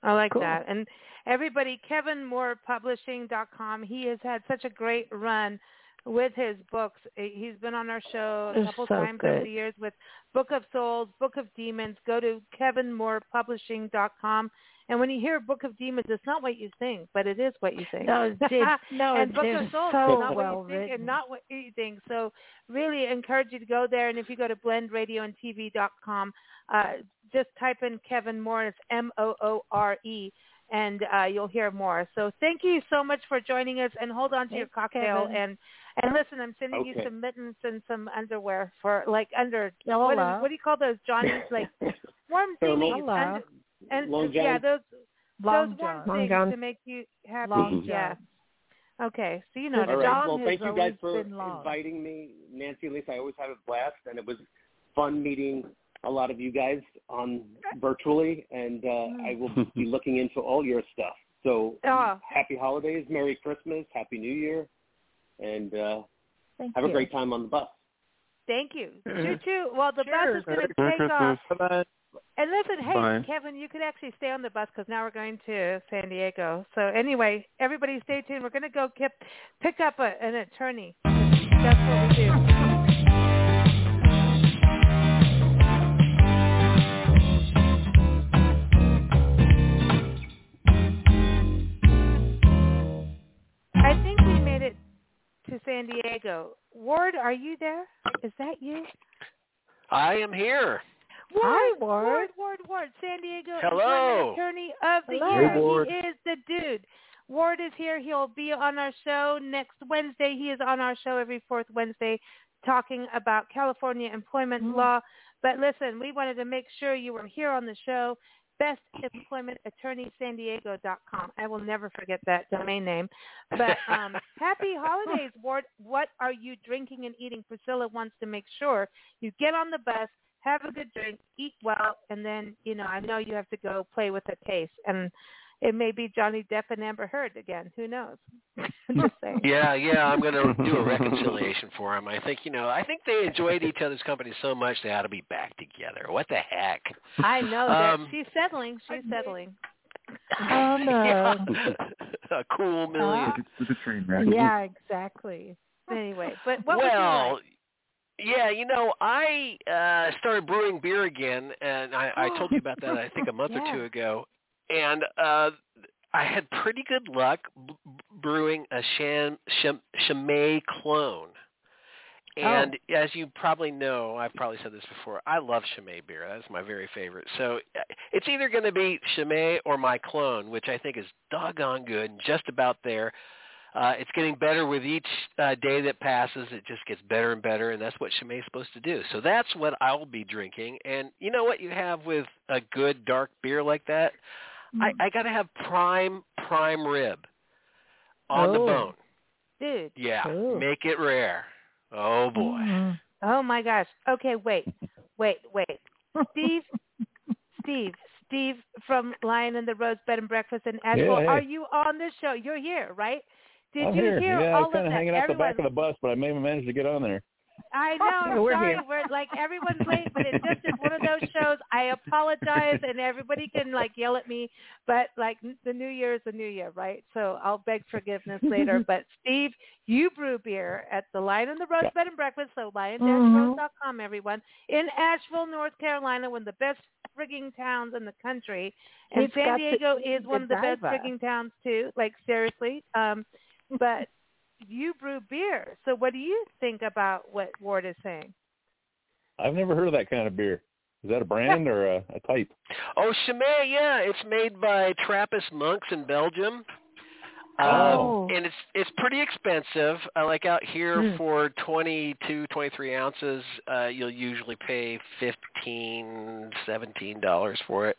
I like Cool. that. And everybody, KevinMoorePublishing.com. He has had such a great run with his books. Eh, He's been on our show a couple so times over the years with Book of Souls, Book of Demons. Go to KevinMoorePublishing.com. And when you hear Book of Demons, it's not what you think, but it is what you think. No, it's, [laughs] no, and it's Book of Souls so is not well what you think written. and not what you think. So really encourage you to go there. And if you go to blendradioandtv.com, uh, just type in Kevin Moore. It's M-O-O-R-E. And uh, you'll hear more. So thank you so much for joining us. And hold on to your cocktail. Kevin. And and listen, I'm sending you some mittens and some underwear for like under Hello. what, is, what do you call those, Johnny's? [laughs] Like warm Thermal. things. Hello. Under, and Long yeah, those Long those warm John. Long things johns. to make you happy. Long yeah. John. Okay, so you know The what All I right. mean. John well, has thank you guys for inviting me, Nancy and Lisa. I always have a blast, and it was fun meeting a lot of you guys on virtually, and uh, I will be looking into all your stuff. So [laughs] Oh. happy holidays, Merry Christmas, Happy New Year, and uh, Thank have you. a great time on the bus. Thank you. [clears throat] Choo choo. Well, the Cheers. bus is going to take off. Christmas. And listen, hey, Bye. Kevin, you could actually stay on the bus because now we're going to San Diego. So anyway, everybody stay tuned. We're going to go kip, pick up a, an attorney. That's what we do. I think we made it to San Diego. Ward, are you there? Is that you? I am here. Ward, Hi, Ward, Ward. Ward, Ward, San Diego Hello. Attorney of the Hello. Year. Hey, Ward. He is the dude. Ward is here. He'll be on our show next Wednesday. He is on our show every fourth Wednesday talking about California employment Mm. law. But listen, we wanted to make sure you were here on the show. bestemploymentattorneysandiego.com. I will never forget that domain name. But um, [laughs] happy holidays, Ward. What are you drinking and eating? Priscilla wants to make sure you get on the bus, have a good drink, eat well, and then you know I know you have to go play with a case, and it may be Johnny Depp and Amber Heard again. Who knows? [laughs] Just. Yeah, yeah, I'm going [laughs] to do a reconciliation for them. I think you know, I think they enjoyed each other's company so much they ought to be back together. What the heck? I know Um, that she's settling. She's settling. Oh no. [laughs] a cool million. It's the train wreck. Yeah, exactly. Anyway, but what was it? well, would yeah, you know, I uh started brewing beer again, and I, I told you about that I think a month or two ago, and uh I had pretty good luck brewing a Cham- Cham- Chimay clone. And as you probably know, I've probably said this before. I love Chimay beer. That's my very favorite. So uh, it's either going to be Chimay or my clone, which I think is doggone good and just about there. Uh, it's getting better with each uh, day that passes. It just gets better and better, and that's what Chimay is supposed to do. So that's what I'll be drinking. And you know what you have with a good dark beer like that? I, mm-hmm. I got to have prime prime rib on the Oh. bone. Dude. Yeah, Ooh. make it rare. Oh boy. Mm-hmm. Oh my gosh. Okay, wait, wait, wait. Steve, [laughs] Steve, Steve from Lion and the Rose Bed and Breakfast in Asheville. hey. Are you on the show? You're here, right? Did I'm you here. hear yeah, all I was kind of of that? hanging out the back of the bus, but I may have managed to get on there. I [laughs] know. We're sorry, here. we're like everyone's late, but it just is one of those shows. I apologize, and everybody can like yell at me, but like the new year is the new year, right? So I'll beg forgiveness later. [laughs] But Steve, you brew beer at the Lion and the Rose Bed and Breakfast, so lion-rose.com, everyone, in Asheville, North Carolina, one of the best frigging towns in the country, and San Diego is one of the best frigging towns too. Like seriously, um, but you brew beer. So what do you think about what Ward is saying? I've never heard of that kind of beer. Is that a brand or a, a type? Oh, Chimay, yeah, it's made by Trappist monks in Belgium. Oh. Um, and it's it's pretty expensive. Uh, like out here Hmm. for twenty two, twenty three ounces, uh, you'll usually pay fifteen, seventeen dollars for it.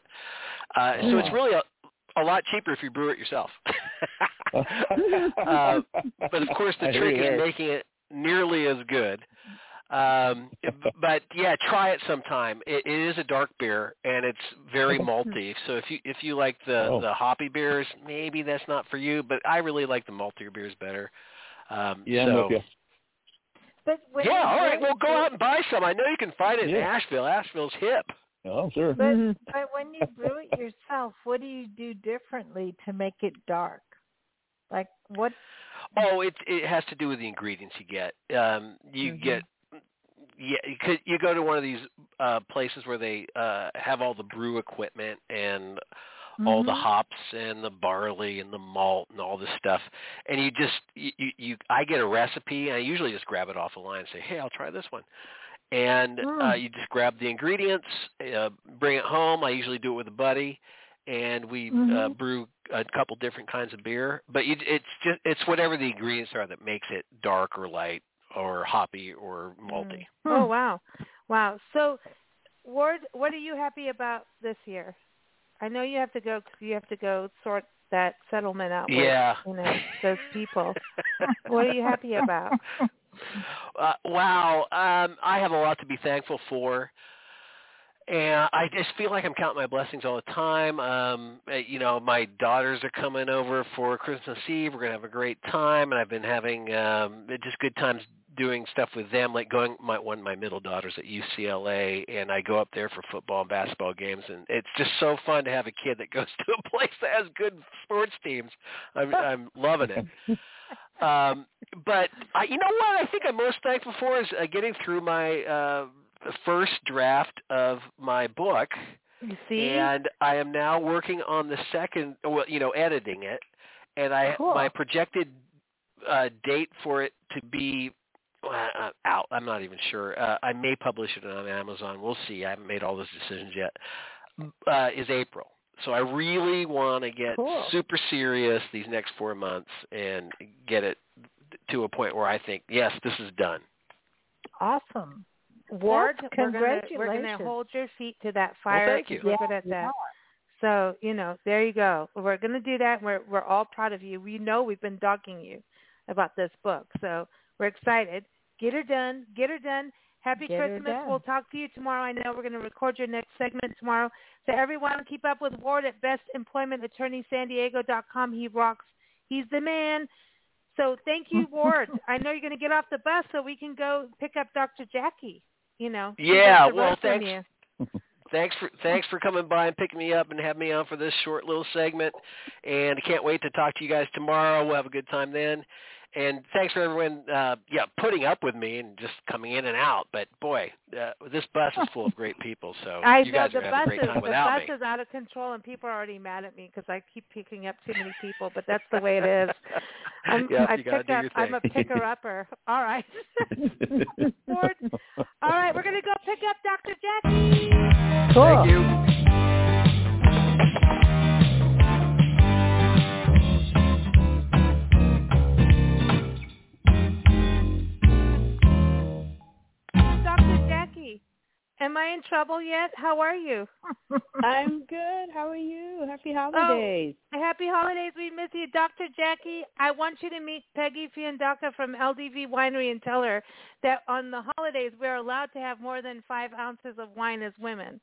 Uh, so it's Oh. really a, a lot cheaper if you brew it yourself. [laughs] uh, [laughs] but of course, the I trick you is making it nearly as good. Um, [laughs] but yeah, try it sometime. It, it is a dark beer and it's very malty. So if you if you like the Oh. the hoppy beers, maybe that's not for you. But I really like the maltier beers better. Um, Yeah, so, I'm with you. But when yeah, all right. Well, go out and buy some. I know you can find it in Asheville. Asheville's hip. Oh, sure. But but when you brew it yourself, what do you do differently to make it dark? Like what? Oh, it it has to do with the ingredients you get. Um, you Mhm. get yeah, you could you go to one of these uh places where they uh have all the brew equipment and all the Mhm. hops and the barley and the malt and all this stuff and you just you, you you I get a recipe and I usually just grab it off the line and say, "Hey, I'll try this one." And uh Mm. you just grab the ingredients, uh bring it home. I usually do it with a buddy and we uh Mhm. brew a couple different kinds of beer, but you, it's just it's whatever the ingredients are that makes it dark or light or hoppy or malty. Oh wow, wow. So, Ward, what are you happy about this year? I know you have to go. You have to go sort that settlement out. With, Yeah. you know those people. what are you happy about? [laughs] Uh, wow, um, I have a lot to be thankful for. And I just feel like I'm counting my blessings all the time. Um, uh, you know, my daughters are coming over for Christmas Eve. We're gonna have a great time, and I've been having um, just good times doing stuff with them. Like going, my one of my middle daughters at UCLA, and I go up there for football and basketball games, and it's just so fun to have a kid that [laughs] goes to a place that has good sports teams. I'm, I'm loving it. [laughs] um, but I, you know what? I think I'm most thankful for is uh, getting through my uh, first draft of my book, You see, and I am now working on the second. Well, you know, editing it, and I Cool. my projected uh, date for it to be uh, out. I'm not even sure. Uh, I may publish it on Amazon. We'll see. I haven't made all those decisions yet. Uh, is April. So I really want to get Cool. super serious these next four months and get it to a point where I think, yes, this is done. Awesome. Ward, That's- we're gonna we're gonna congratulations. hold your feet to that fire. thank you. We're at that. So you know, there you go. We're gonna do that. We're we're all proud of you. We know we've been dogging you about this book, so we're excited. Get her done. Get her done. Happy Get Christmas. done. We'll talk to you tomorrow. I know we're going to record your next segment tomorrow. So everyone, keep up with Ward at bestemploymentattorneysandiego.com. He rocks. He's the man. So thank you, [laughs] Ward. I know you're going to get off the bus so we can go pick up Dr. Jackie. You know. Yeah, well, thanks. [laughs] Thanks for thanks for coming by and picking me up and having me on for this short little segment. And I can't wait to talk to you guys tomorrow. We'll have a good time then. And thanks for everyone, uh, yeah, putting up with me and just coming in and out. But boy, uh, this bus is full of [laughs] great people, so I you know guys the are bus having a great is time the bus me. is out of control, and people are already mad at me because I keep picking up too many people. But that's the way it is. [laughs] I'm, Yep, I you gotta pick up. I'm a picker upper. [laughs] All right. All right, we're gonna go pick up Dr. Jackie. Thank you. Am I in trouble yet? How are you? [laughs] I'm good. How are you? Happy oh, holidays. Oh, happy holidays. We miss you. Dr. Jackie, I want you to meet Peggy Fiandaca from LDV Winery and tell her that on the holidays we're allowed to have more than five ounces of wine as women.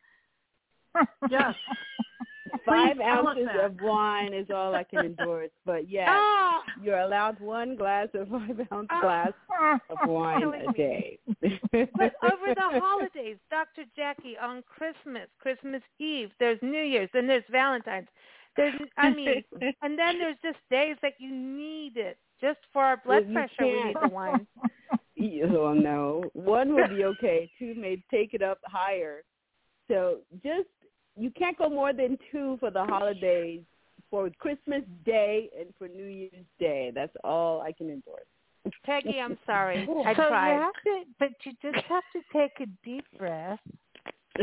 Yes. [laughs] [laughs] Five Please tell us ounces of wine is all I can endorse. But [laughs] yes, Ah! you're allowed one glass of five ounce Ah. glass [laughs] of wine a day. But over the holidays, Dr. Jackie, on Christmas, Christmas Eve, there's New Year's, then there's Valentine's. There's, I mean, and then there's just days that you need it just for our blood Well, pressure. We need the wine. oh no, one would be okay. Two may take it up higher. So just you can't go more than two for the holidays for Christmas Day and for New Year's Day. That's all I can endorse. Peggy, I'm [laughs] sorry. I so tried. you have to, but you just have to take a deep breath, [laughs]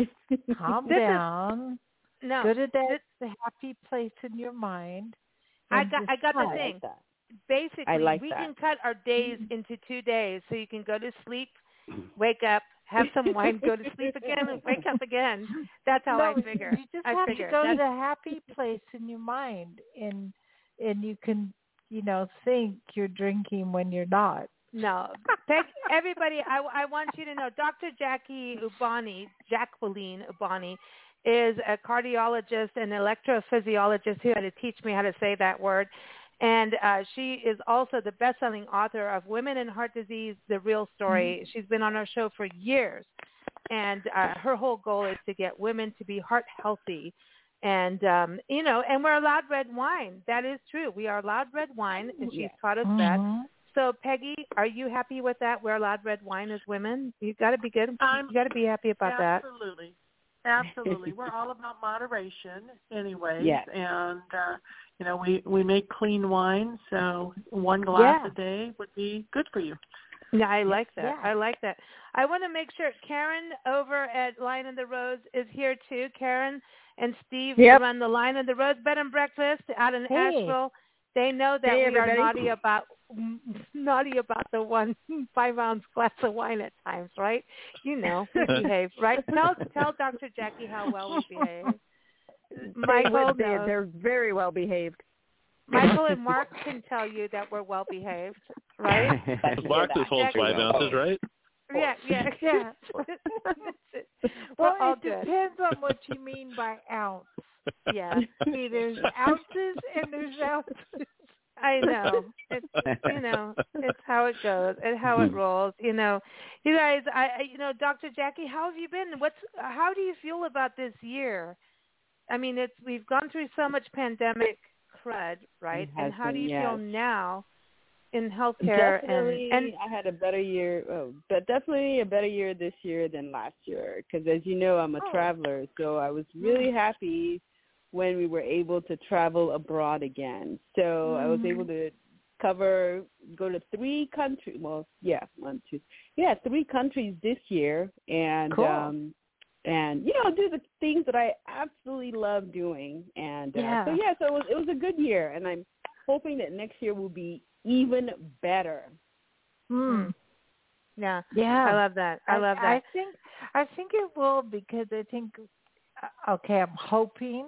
calm This is- down, No, go to that the happy place in your mind. I got I got the thing. that. Basically, like we that. can cut our days into two days, so you can go to sleep, [clears throat] wake up, have some wine, go to sleep again, and wake up again. That's how no, I figure. You just I have figure. to go to That's- the happy place in your mind, and and you can, you know, think you're drinking when you're not. No, Peg, everybody, I, I want you to know, Dr. Jackie Eubany, Jacqueline Eubany, is a cardiologist and electrophysiologist who had to teach me how to say that word. And uh, she is also the best-selling author of Women and Heart Disease, The Real Story. She's been on our show for years. And uh, her whole goal is to get women to be heart healthy. And, um, you know, and we're allowed red wine. That is true. We are allowed red wine, and she's Yes. taught us that. Mhm. So Peggy, are you happy with that? We're allowed red wine as women. You got to be good. I'm- you got to be happy about that. Absolutely. Absolutely. We're all about moderation anyways. Yes. And uh you know, we we make clean wine, so one glass Yeah. a day would be good for you. Yeah, I like that. Yeah. I like that. I want to make sure Karen over at Lion of the Rose is here too. Karen and Steve Yep. run the Lion of the Rose Bed and Breakfast out in Hey. Asheville. They know that Hey, we are naughty about naughty about the one [laughs] five ounce glass of wine at times, right? You know, [laughs] we behave, right? Tell tell Dr. Jackie how well we behave. Michael, they're, knows. they're very well behaved. Michael and Mark can tell you that we're well behaved, right? [laughs] Mark just holds five ounces, right? Yeah, yeah, yeah. We're Well, it good. depends on what you mean by ounce. Yeah, See, there's ounces and there's ounces. I know. It's you know, it's how it goes and how it hmm. rolls. You know, you guys. I, I you know, Dr. Jackie, how have you been? What's how do you feel about this year? I mean, it's we've gone through so much pandemic crud, right? And has how do been, you feel now in healthcare? Definitely, and and I had a better year, oh, but definitely a better year this year than last year. Because as you know, I'm a Oh. traveler, so I was really happy when we were able to travel abroad again. So I was able to cover, go to three countries. Well, yeah, one, two, yeah, three countries this year, and Cool. um, and you know, do the things that I absolutely love doing. And uh, Yeah. so yeah, so it was it was a good year, and I'm hoping that next year will be even better. Hmm. yeah, Yeah. I love that. I love that. I think I think it will because I think uh, okay, I'm hoping,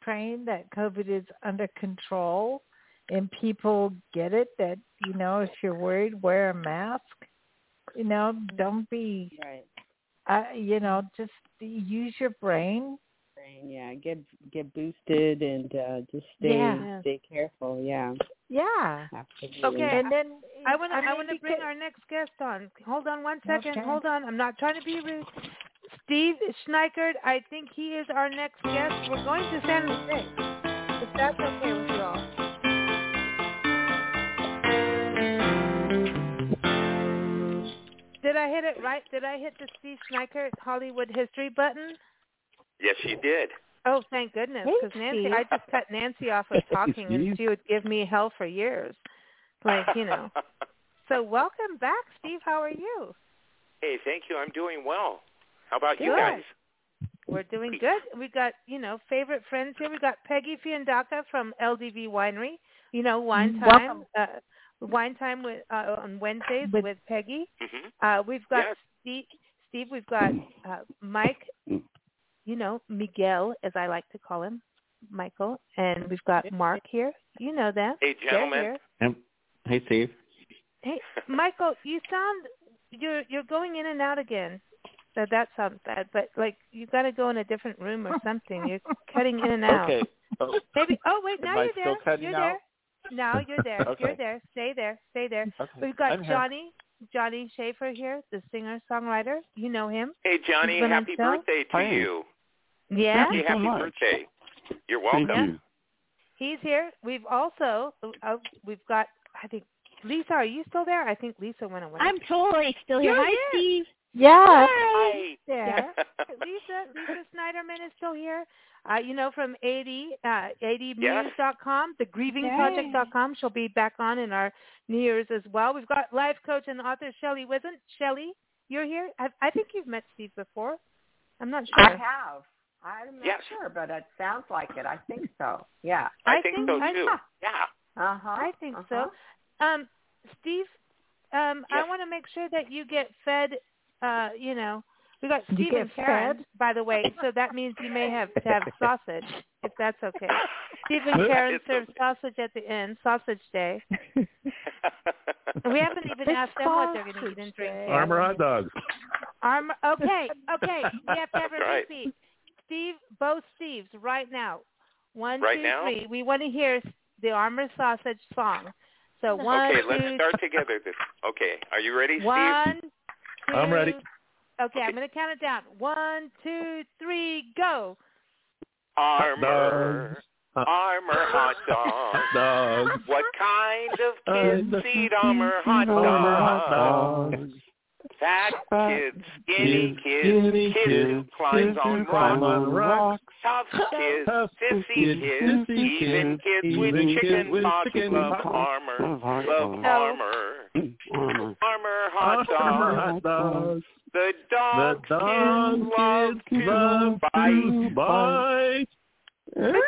praying that COVID is under control and people get it that, you know, if you're worried, wear a mask. You know, don't be. Right. Uh, you know, just use your brain. Brain, yeah. Get get boosted and uh just stay Yeah. stay careful. Yeah. Yeah. Absolutely. Okay, And then I want to I I, want to because- bring our next guest on. Hold on one second. Okay. Hold on. I'm not trying to be rude. Steve Schneikert, I think he is our next guest. We're going to San Jose. If that's okay with you all. Did I hit it right? Did I hit the Steve Schneikert Hollywood history button? Yes, you did. Oh, thank goodness, because Nancy, I just cut Nancy off of [laughs] talking, and she would give me hell for years. Like you know. [laughs] So welcome back, Steve. How are you? hey, thank you. I'm doing well. How about you guys? We're doing good. We've got, you know, favorite friends here. We've got Peggy Fiandaca from LDV Winery. You know, wine time. Uh, wine time with uh, on Wednesdays with, With- Peggy. hmm Uh, we've got Yes. Steve. Steve. We've got uh, Mike. You know, Miguel, as I like to call him, Michael, and we've got Mark here. You know them. Hey, gentlemen. here. Hey, Steve. Hey, Michael, you sound you're you're going in and out again. So that sounds bad, but like you've got to go in a different room or something. You're [laughs] cutting in and out. Okay. Oh, Maybe. Oh wait, now Am you're still there. cutting You're out? there. Now you're there. [laughs] Okay. You're there. Stay there. Stay there. okay. We've got I'm here. Johnny Johnny Schaefer here, the singer songwriter. You know him. Hey, Johnny, He's been on happy show? birthday to Hi. you. Yeah. Thank you so happy much. birthday. You're Thank welcome. you. He's here. We've also uh, we've got I think Lisa. Are you still there? I think Lisa went away. I'm totally still here. You're Hi, here. Steve. Yeah. Hi. there. [laughs] Lisa Lisa Snyderman is still here. Uh, you know from 80 uh, 80muse.com, the grievingproject.com. She'll be back on in our New Year's as well. We've got life coach and author Shelley Wizen. Shelley, you're here. I, I think you've met Steve before. I'm not sure. I have. I'm not Yes. sure, but it sounds like it. I think so. Yeah. I, I think, think- so I- too. Yeah. Uh huh. I think uh-huh. so. Um, Steve, um, I want to make sure that you get fed. Uh, you know, we got You Steve get and Karen, by the way. So that means you may have to have sausage, if that's okay. Steve and [laughs] Karen serves okay. sausage at the end, Sausage Day. We haven't even It's asked them what they're going to eat and drink yet. Armour hot dogs. Armour. Okay, okay. We have to have a Right. repeat. Steve, both Steves, right now. One, Right two, now? three. We want to hear the Armour Sausage song. So one, okay, two, let's start together. This. Okay, are you ready, Steve? one, two. I'm ready. Okay, I'm going to count it down. One, two, three, go. Armour, Hot Armour hot dog. [laughs] dogs. What kind of Uh, kids eat Armour hot Armour hot dogs? dogs. Fat Fat kids, skinny kids, kids, skinny kids who kids, climbs kids on who rocks, on rocks, tough kids, sissy kids, kids, even kids, kids with even chicken pox love Armour, Love love Armour. Armor, Armour. Armour hot Armour hot dogs. The The dog dog kids love kids love to to bite. bite. [laughs]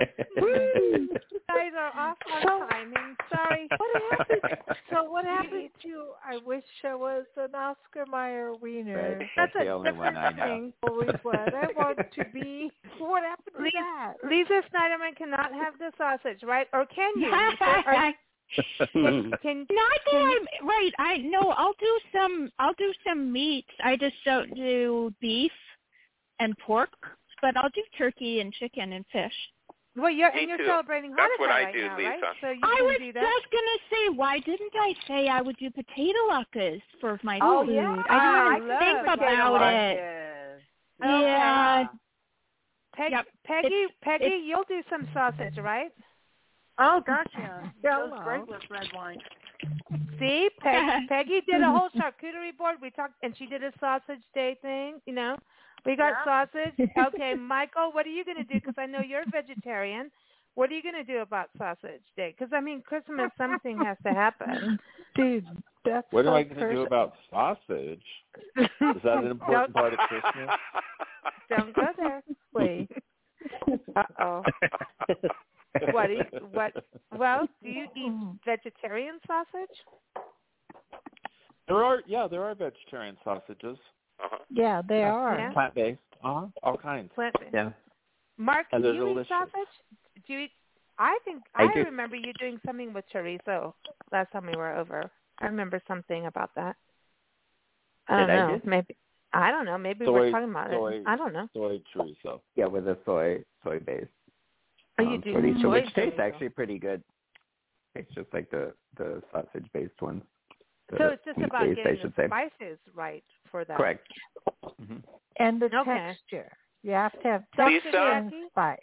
You guys are off on timing. Sorry. [laughs] What happened? So what happened to I wish I was an Oscar Mayer wiener. Right. That's That's a the only one I different know. thing. Always what I want [laughs] to be. What happened to Lisa, that? Lisa Snyderman cannot have the sausage, right? Or can you? Lisa? Or can, [laughs] can Not that I'm right. I no. I'll do some. I'll do some meats. I just don't do beef and pork, but I'll do turkey and chicken and fish. well, you're Me and you're too. celebrating That's Hanukkah what I right do, now, Lisa. right? So you I was do that. just gonna say, why didn't I say I would do potato latkes for my Oh food? yeah. I I didn't love think potato about it. Yes. Yeah. Peg, Yep. Peggy, Peggy, it's- you'll do some sausage, right? Oh, gotcha. [laughs] Hello. Goes great with red wine. See, Peg, [laughs] Peggy did a whole charcuterie board. We talked, and she did a sausage day thing. You know, we got sausage. [laughs] Okay, Michael, what are you going to do? Because I know you're a vegetarian. What are you going to do about sausage day? Because I mean, Christmas, something has to happen. Dude, that's What am I going to do about sausage? Is that an important Don't- part of Christmas? Don't go there, please. Uh oh. What? Do you, [laughs] what? Well, do you eat vegetarian sausage? There are, yeah, there are vegetarian sausages. Uh-huh. Yeah, they are. Yeah. Plant based. Uh huh. All kinds. Plant based. Yeah. Mark, And do they're you eat delicious. sausage? Do you eat? I think I I, remember you doing something with chorizo last time we were over. I remember something about that. I don't Did I know. just- Maybe I don't know. Maybe Soy- we're talking about soy- it. I don't know. Soy chorizo. Yeah, with a soy soy base. Oh, you Um, do pretty- so which tastes chorizo. actually pretty good. It's just like the the sausage based ones. So it's just about based, getting should the say. spices right for that. Correct. hmm And the Okay. texture. You have to have Dr. texture and Jackie? spice.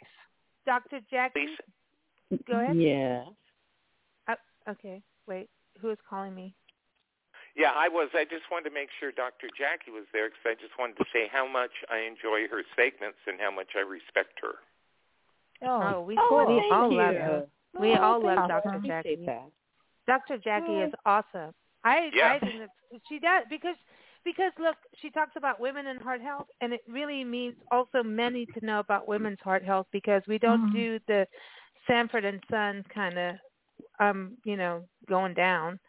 Dr. Jackie, go ahead. Yeah. Uh, okay, wait. Who is calling me? Yeah, I was. I just wanted to make sure Dr. Jackie was there because I just wanted to say how much I enjoy her segments and how much I respect her. Oh, we, Oh, we thank all love you. her. We Oh, all love. Dr. Appreciate Jackie. that. Dr. Jackie Well, is awesome. I Yeah. I think she does because because look, she talks about women and heart health, and it really means also men need to know about women's heart health because we don't Mhm. do the Sanford and Sons kind of um you know going down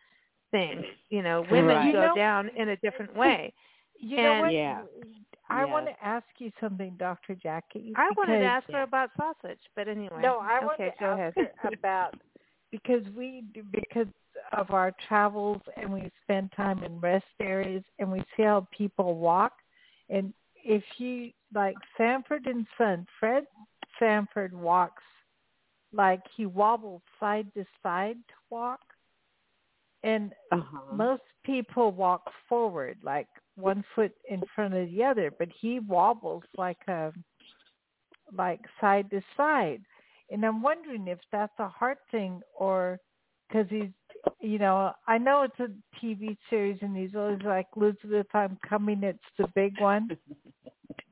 thing. You know, women Right. go You know- down in a different [laughs] way. You know what? Yeah. I Yes. want to ask you something, Dr. Jackie. I wanted to ask her about sausage, but anyway. No, I okay, wanted to ask ahead. her about [laughs] because we because of our travels and we spend time in rest areas and we see how people walk and if you like Sanford and Son, Fred Sanford walks like he wobbles side to side to walk and Uh-huh. most people walk forward like one foot in front of the other but he wobbles like a like side to side. And i'm wondering if that's a heart thing or because he's you know i know it's a tv series and he's always like elizabeth i'm coming. It's the big one.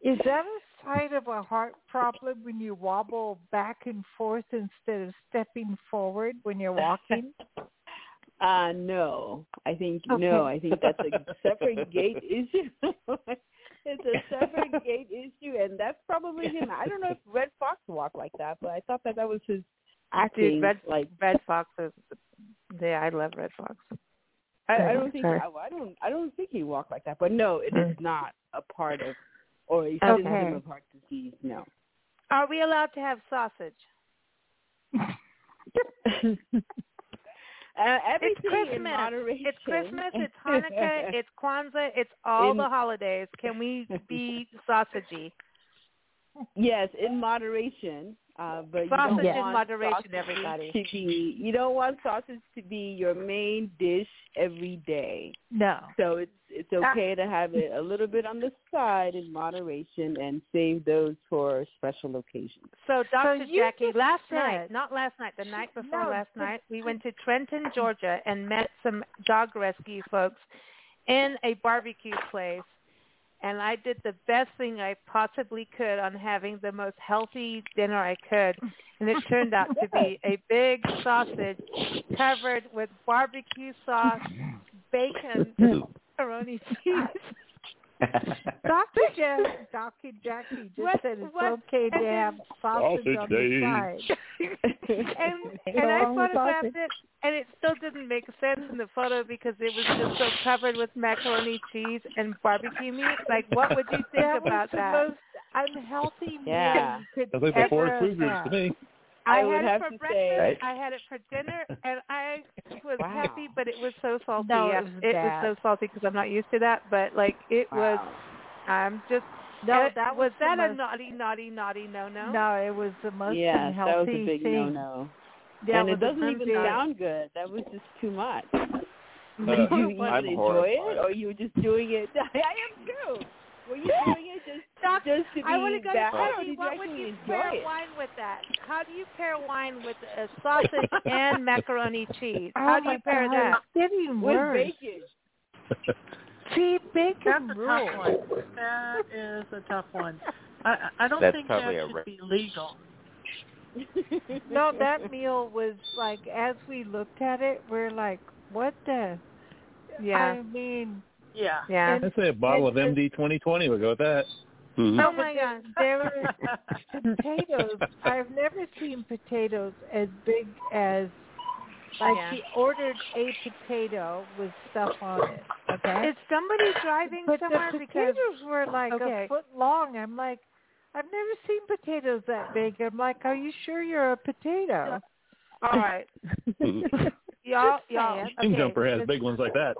Is that a sign of a heart problem when you wobble back and forth instead of stepping forward when you're walking [laughs] Uh no. I think Okay. no, I think that's a [laughs] separate gait issue. [laughs] it's a separate [laughs] gait issue and that's probably him. I don't know if Redd Foxx walked like that, but I thought that that was his acting Dude, Red like Redd Foxx is yeah, I love Redd Foxx. I, I don't think I, I don't I don't think he walked like that. But no, it is not a part of or a Okay. symptom of heart disease, no. Are we allowed to have sausage? Uh, It's Christmas. moderation. It's Christmas. It's [laughs] Hanukkah. It's Kwanzaa. It's all In- the holidays. Can we be [laughs] sausagey? Yes, in moderation. Uh, but you Sausage don't in want moderation, everybody. To be, you don't want sausage to be your main dish every day. no So it's it's Ah. okay to have it a little bit on the side in moderation and save those for special occasions. So, Dr. you Jackie, last said- night, not last night, the night before No, last but- night, we went to Trenton, Georgia, and met some dog rescue folks in a barbecue place. And I did the best thing I possibly could on having the most healthy dinner I could. And it turned out to be a big sausage covered with barbecue sauce, bacon, and macaroni cheese. Dr. Jack, Dr. Jackie just What- said it's what- okay to have sausage, Sausage on day. the side. [laughs] and and I photographed it, and it still didn't make sense in the photo because it was just so covered with macaroni cheese and barbecue meat. Like, what would you think That was about the that? most unhealthy meal Yeah. you could Sounds like the four ever food groups to me. I, I would had have it for to breakfast. say- Right. I had it for dinner, [laughs] and I was Wow. happy, but it was so salty. No, it was it was so salty because I'm not used to that. But like, it was. I'm just. No, uh, that was was the that a most- naughty, naughty, naughty no no? No, it was the most Yes, unhealthy that was a big thing. no-no. Yeah, and it it doesn't even unfair. sound good. That was just too much. Uh, Did you even enjoy it, or you were just doing it? [laughs] I am too. Were you doing it just [laughs] Doc, just to be I want to go back? to bad, or you What would you pair it? wine with that? How do you pair wine with a sausage [laughs] and macaroni cheese? Oh, How Oh do you pair God, that? It's getting With worse. bacon. See, bacon That's a tough one. That is a tough one. I I I don't That's think that probably a should re- be legal. no, that meal was like as we looked at it, we're like, what the? Yeah. I mean, Yeah. Yeah. And- I'd say a bottle of MD 2020 would go with that. Mhm. Oh my God. there were [laughs] potatoes. I've never seen potatoes as big as. Like Yeah. he ordered a potato with stuff on it. Okay. Is somebody driving but somewhere? the Because potatoes were like Okay. a foot long. I'm like, I've never seen potatoes that big. I'm like, are you sure you're a potato? all right, [laughs] y'all, y'all. King Okay, Jumper has big ones like that.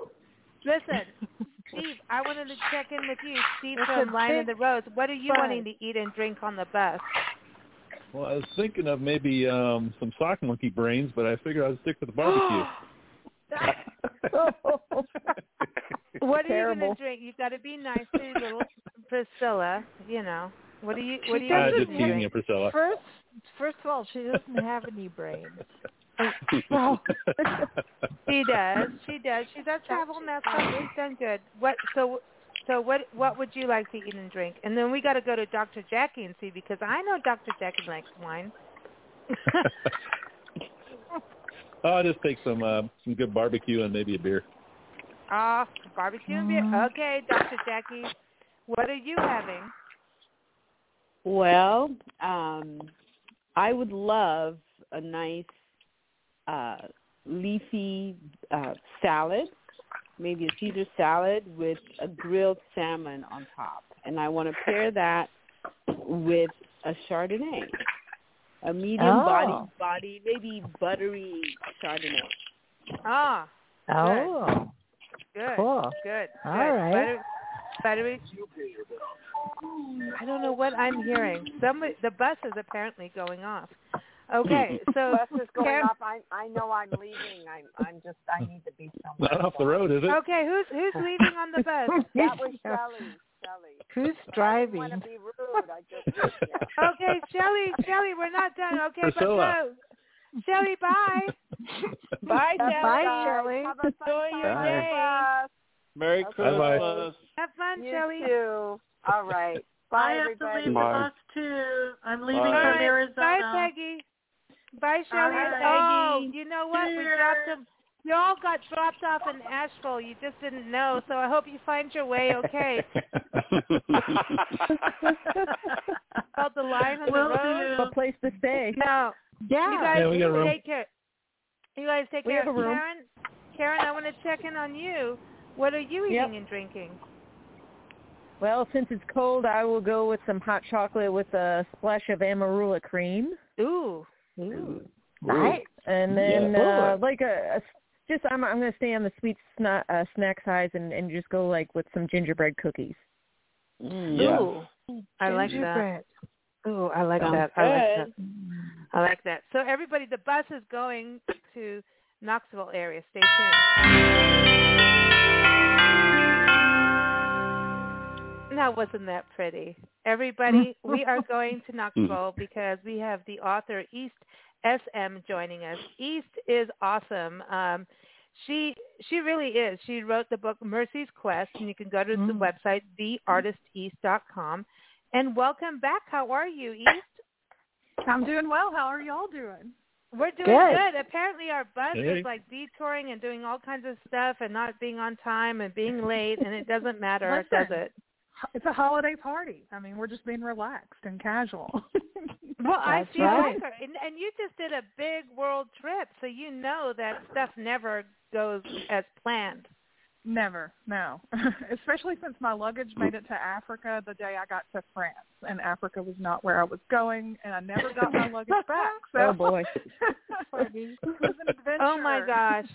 Listen. [laughs] Steve, I wanted to check in with you. Steve It's from a Lion of the big Rose. What are you buzz. wanting to eat and drink on the bus? Well, I was thinking of maybe um some sock monkey brains, but I figured I'd stick with the barbecue. [gasps] [laughs] What are you going to drink? You've got to be nice to little Priscilla. You know. What do you? What are She you Uh, just to teasing drink? you, Priscilla. First, first of all, she doesn't have any brains. [laughs] Well, she does. She does. She does travel, and that's fine. She's done good. What? So, so what? What would you like to eat and drink? And then we got to go to Dr. Jackie and see because I know Dr. Jackie likes wine. [laughs] Oh, I'll just take some uh, some good barbecue and maybe a beer. Ah, barbecue and beer. Mm. Okay, Dr. Jackie, what are you having? Well, um, I would love a nice uh, leafy uh, salad, maybe a Caesar salad with a grilled salmon on top, and I want to pair that with a Chardonnay, a medium Oh. body, body, maybe buttery Chardonnay. Ah, Oh, good. Cool. Good. All good. right. Butter, buttery. I don't know what I'm hearing. Somebody, the bus is apparently going off. Okay, [laughs] so bus is going Karen- off. I I know I'm leaving. I'm I'm just I need to be somewhere. Not off the road, is it? Okay, who's who's leaving on the bus? [laughs] That was [laughs] Shelley. Shelley. who's I driving? didn't want to be rude. I just yeah. Okay, Shelly, Shelly, we're not done. Okay, Priscilla. but go. Shelly, bye. Bye, Bye, Shelley. Shelley. Have a fun Enjoy your time. day. Merry Okay. Christmas. Have fun, You Shelly. too. All right. I Bye, have everybody. to leave the Bye. bus too. I'm leaving Bye. From Arizona. Bye, Peggy. Bye, Shelly. right, oh, Peggy. you know what? We dropped them. You all got dropped off in Asheville. You just didn't know. So I hope you find your way okay. [laughs] [laughs] Called the line on the Will road. do. A place to stay. No, Yeah. you guys Yeah, we got room. take care. You guys take We care. have a room. Karen, Karen, I want to check in on you. What are you eating Yep. and drinking? Well, since it's cold, I will go with some hot chocolate with a splash of amarula cream. Ooh. Ooh. Nice. And then Yeah. uh like a, a just I'm I'm going to stay on the sweet sna- uh, snack size and and just go like with some gingerbread cookies. Yeah. Ooh. I like that. Ooh, I like Sounds that. I like that. I like that. So everybody, the bus is going [coughs] to Knoxville area. Stay tuned. Now, wasn't that pretty? Everybody, [laughs] we are going to Knoxville because we have the author East SM joining us. East is awesome. Um, she she really is. She wrote the book Mercy's Quest, and you can go to the Mm. website theartisteast.com. And welcome back. How are you, East? I'm doing well. How are y'all doing? We're doing Good. good. Apparently our bus Hey. is like detouring and doing all kinds of stuff and not being on time and being late and it doesn't matter, [laughs] does it? It's a holiday party. I mean, we're just being relaxed and casual. [laughs] Well, I That's feel right. like her. And, and you just did a big world trip, so you know that stuff never goes as planned. Never, no. [laughs] Especially since my luggage made it to Africa the day I got to France, and Africa was not where I was going, and I never got my [laughs] luggage back. So Oh boy. it was an adventure. Oh my gosh.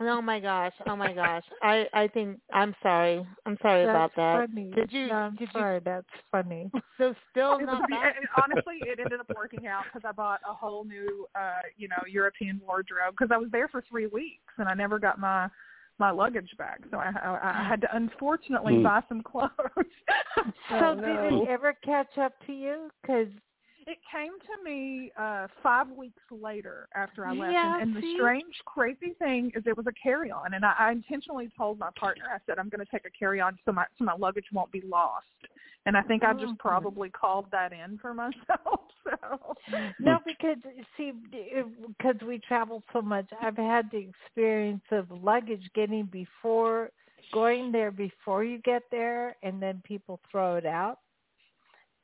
Oh my gosh. Oh my gosh. I I think I'm sorry. I'm sorry about that. funny. Did you No, I'm did sorry. That's funny. [laughs] so still It not back? [laughs] and honestly, it ended up working out because I bought a whole new, uh, you know, European wardrobe because I was there for three weeks and I never got my my luggage back, so I I, I had to unfortunately Hmm. buy some clothes. [laughs] So Oh, did no. it ever catch up to you? Because It came to me uh five weeks later after I left, Yeah, and, and the strange, crazy thing is it was a carry-on, and I, I intentionally told my partner, I said I'm going to take a carry-on so my so my luggage won't be lost, and I think I Oh. just probably called that in for myself. [laughs] So no, because see, because we travel so much, I've had the experience of luggage getting before going there before you get there, and then people throw it out,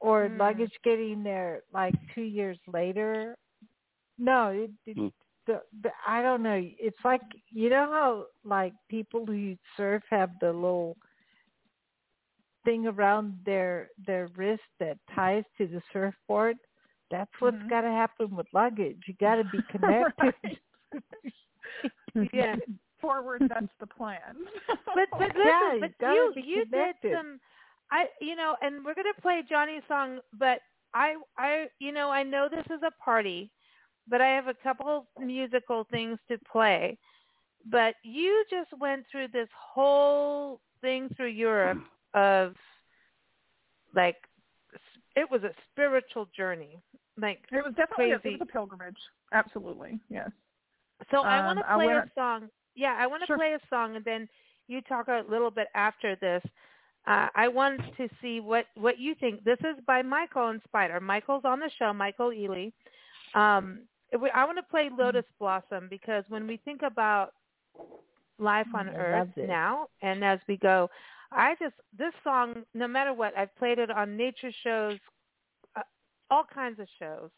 or Mm. luggage getting there like two years later. No, it, it, Mm. the, the I don't know. It's like you know how like people who surf have the little thing around their their wrist that ties to the surfboard. That's what's Mhm. got to happen with luggage. You got to be [laughs] connected. yeah. forward, that's the plan. but but [laughs] listen, Yeah, but you you did some. I you know, and we're gonna play Johnny's song, but I I you know I know this is a party, but I have a couple musical things to play. But you just went through this whole thing through Europe of like it was a spiritual journey, like It was definitely a, it was a pilgrimage. Absolutely, yes. So I want Um, to I play a song. Yeah, I want to Sure. play a song, and then you talk a little bit after this. Uh, I want to see what what you think. This is by Michael and Spider. Michael's on the show, Michael Ely. Um, we- I want to play Lotus Blossom because when we think about life on I Earth now, and as we go, I just this song. No matter what, I've played it on nature shows, uh, all kinds of shows,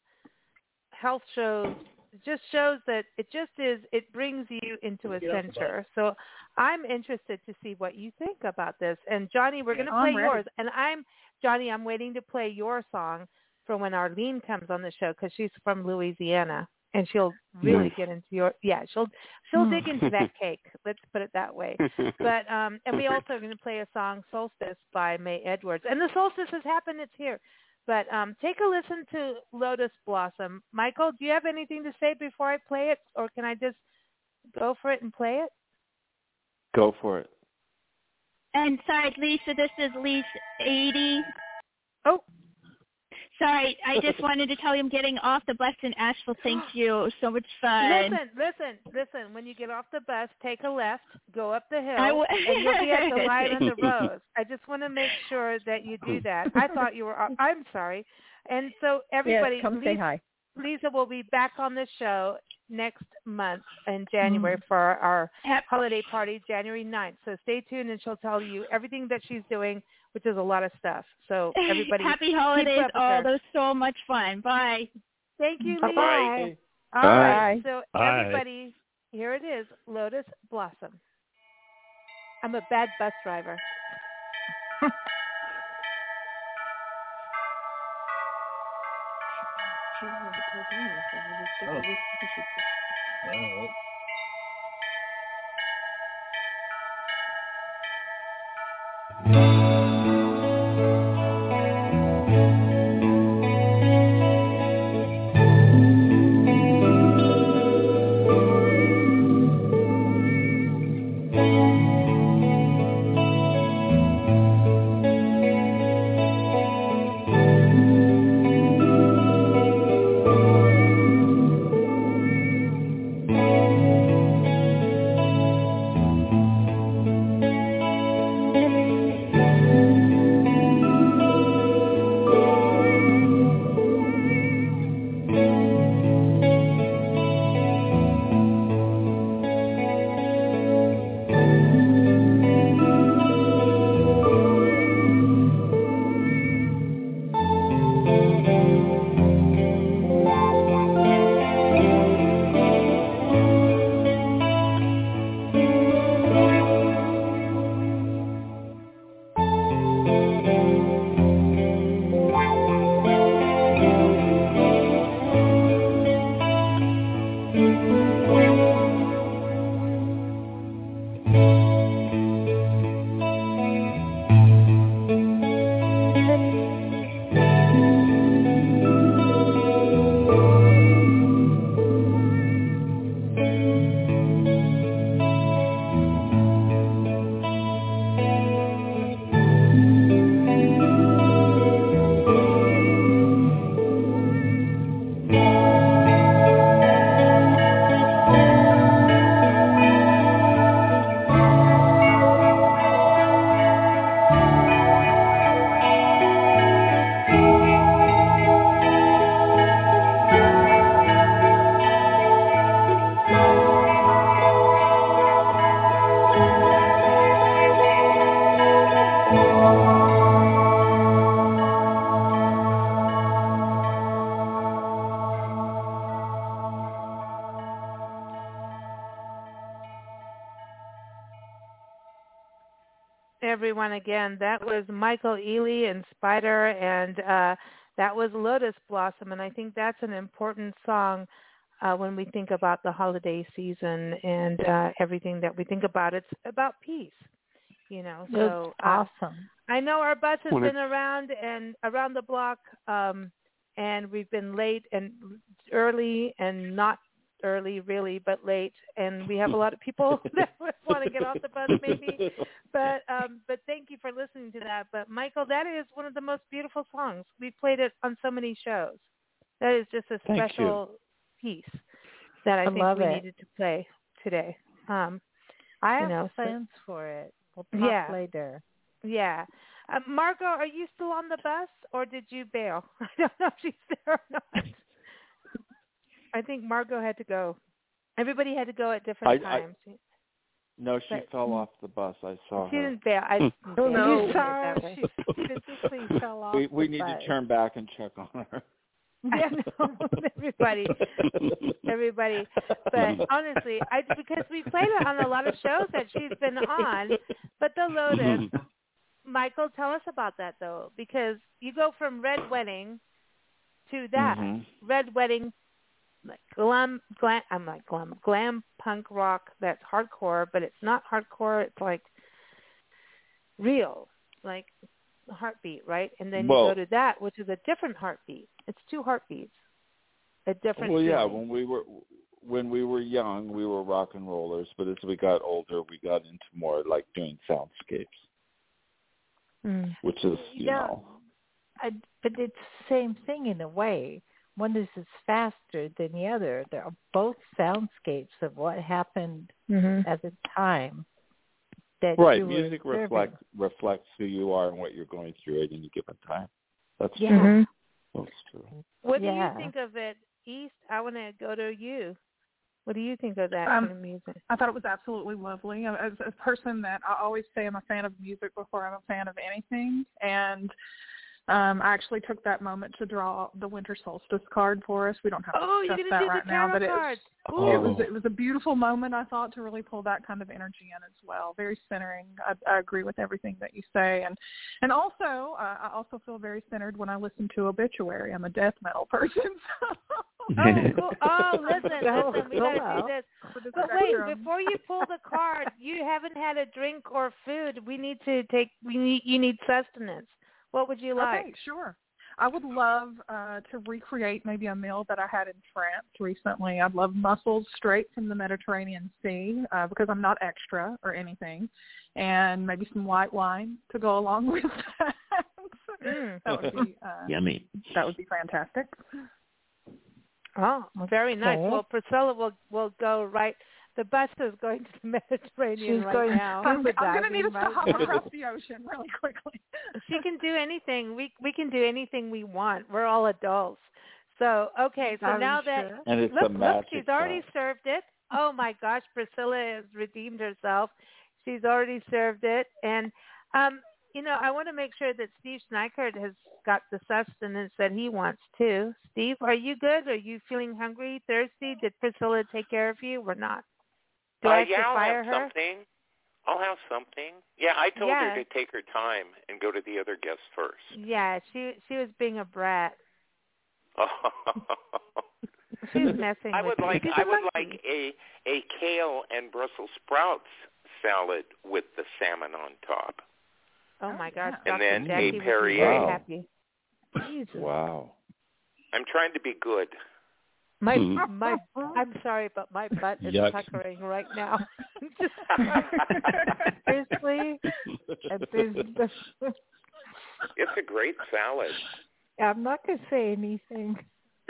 health shows. It just shows that it just is. It brings you into a Get off the center. So I'm interested to see what you think about this. And Johnny, we're going to play yours. And I'm Johnny. I'm waiting to play your song for when Arlene comes on the show because she's from Louisiana and she'll really Nice. get into your yeah she'll she'll dig into that [laughs] cake. Let's put it that way. [laughs] But um and we also are going to play a song Solstice by May Edwards. And the solstice has happened. It's here. But um take a listen to Lotus Blossom. Michael, do you have anything to say before I play it or can I just go for it and play it? Go for it. And sorry, Lisa, this is Lisa 80. Oh. Sorry, I [laughs] just wanted to tell you I'm getting off the bus in Asheville. Thank [gasps] you. So much fun. Listen, listen, listen. When you get off the bus, take a left, go up the hill, I w- and you'll be at the light on the [laughs] rose. I just want to make sure that you do that. I thought you were. Uh, I'm sorry. And so everybody, yes, come Lisa, say hi. Lisa will be back on the show next month in mm. January for our holiday party, January 9th. So stay tuned, and she'll tell you everything that she's doing, which is a lot of stuff. So [laughs] everybody, Happy holidays up with all. her. That was so much fun. Bye. Thank you, Bye-bye. Lisa. All Bye. right. So Bye. everybody, here it is, Lotus Blossom. I'm a bad bus driver. [laughs] Oh. Everyone again. That was Michael Ely and Spider, and uh, that was Lotus Blossom, and I think that's an important song uh, when we think about the holiday season and uh, everything that we think about. It's about peace, you know. So That's uh, awesome. I know our bus has When been around and around the block, um, and we've been late and early and not early really, but late. And we have a lot of people [laughs] [laughs] that want to get off the bus maybe. But um, but thank you for listening to that. But Michael, that is one of the most beautiful songs. We've played it on so many shows. That is just a Thank you. special piece that I, I think love we it. needed to play today. Um, I have know, so- plans for it. We'll talk Yeah. later. yeah. Uh, Margot, are you still on the bus or did you bail? [laughs] I don't know if she's there or not. I think Margot had to go. Everybody had to go at different I- I- times. No, she But- fell off the bus. I saw she her. didn't bail. I [laughs] Oh, no. You saw her. She physically [laughs] fell off. we we the need bus. to turn back and check on her. [laughs] Yeah, no, everybody, everybody. But honestly, I because we played it on a lot of shows that she's been on. But the Lotus, Michael, tell us about that though, because you go from Red Wedding to that Mhm. Red Wedding, like glam, glam. I'm like glam, glam punk rock. That's hardcore, but it's not hardcore. It's like real, like heartbeat, right? And then Well- you go to that, which is a different heartbeat. It's two heartbeats, a different. Well, yeah, when we were when we were young, we were rock and rollers, but as we got older, we got into more like doing soundscapes, Mm. which is you Yeah. know I, but it's the same thing in a way. One is is faster than the other. They're both soundscapes of what happened Mhm. at the time. That right. you Music observing. reflects reflects who you are and what you're going through at any given time. That's Yeah. true. Mhm. That's true. What do you think of it, East? I want to go to you. What do you think of that Um, kind of music? I thought it was absolutely lovely. As a person that I always say I'm a fan of music before I'm a fan of anything, and um, I actually took that moment to draw the winter solstice card for us. We don't have to Oh, you're discuss gonna that do right now, but it, cards. [laughs] it was Oh. it was a beautiful moment. I thought to really pull that kind of energy in as well. Very centering. I, I agree with everything that you say, and and also uh, I also feel very centered when I listen to obituary. I'm a death metal [laughs] person. Oh, [laughs] cool. Oh, listen, listen, we gotta do this. But wait, before you pull the card, you haven't had a drink or food. We need to take. We need. You need sustenance. What would you like? Okay, sure. I would love uh, to recreate maybe a meal that I had in France recently. I'd love mussels straight from the Mediterranean Sea uh, because I'm not extra or anything, and maybe some white wine to go along [laughs] with that. Mm. that would be uh, [laughs] Yummy. that would be fantastic. Oh, very nice. Okay. Well, Priscilla will will go right. The bus is going to the [laughs] Mediterranean She's right going now. I'm, I'm going to need diving us to hop across the ocean really quickly. [laughs] she can do anything. We we can do anything we want. We're all adults. So okay, so Are now you that sure? And it's look, look, magic she's already shot. served it. Oh my gosh, Priscilla has redeemed herself. She's already served it, and um, you know, I want to make sure that Steve Schneikert has got the sustenance that he wants too. Steve, are you good? Are you feeling hungry, thirsty? Did Priscilla take care of you or not? Do uh, I have yeah, to I'll fire have her? something. I'll have something. Yeah, I told Yeah. her to take her time and go to the other guests first. Yeah, she she was being a brat. [laughs] She's messing I with would you. like She's I a would monkey. like a a kale and Brussels sprouts salad with the salmon on top. Oh my gosh, And Dr. then a Jackie would be Perrier. Wow. happy. Jesus. Wow. I'm trying to be good. My Hmm. my I'm sorry, but my butt is Yuck. puckering right now. [laughs] Seriously, It's a great salad. I'm not going to say anything. [laughs]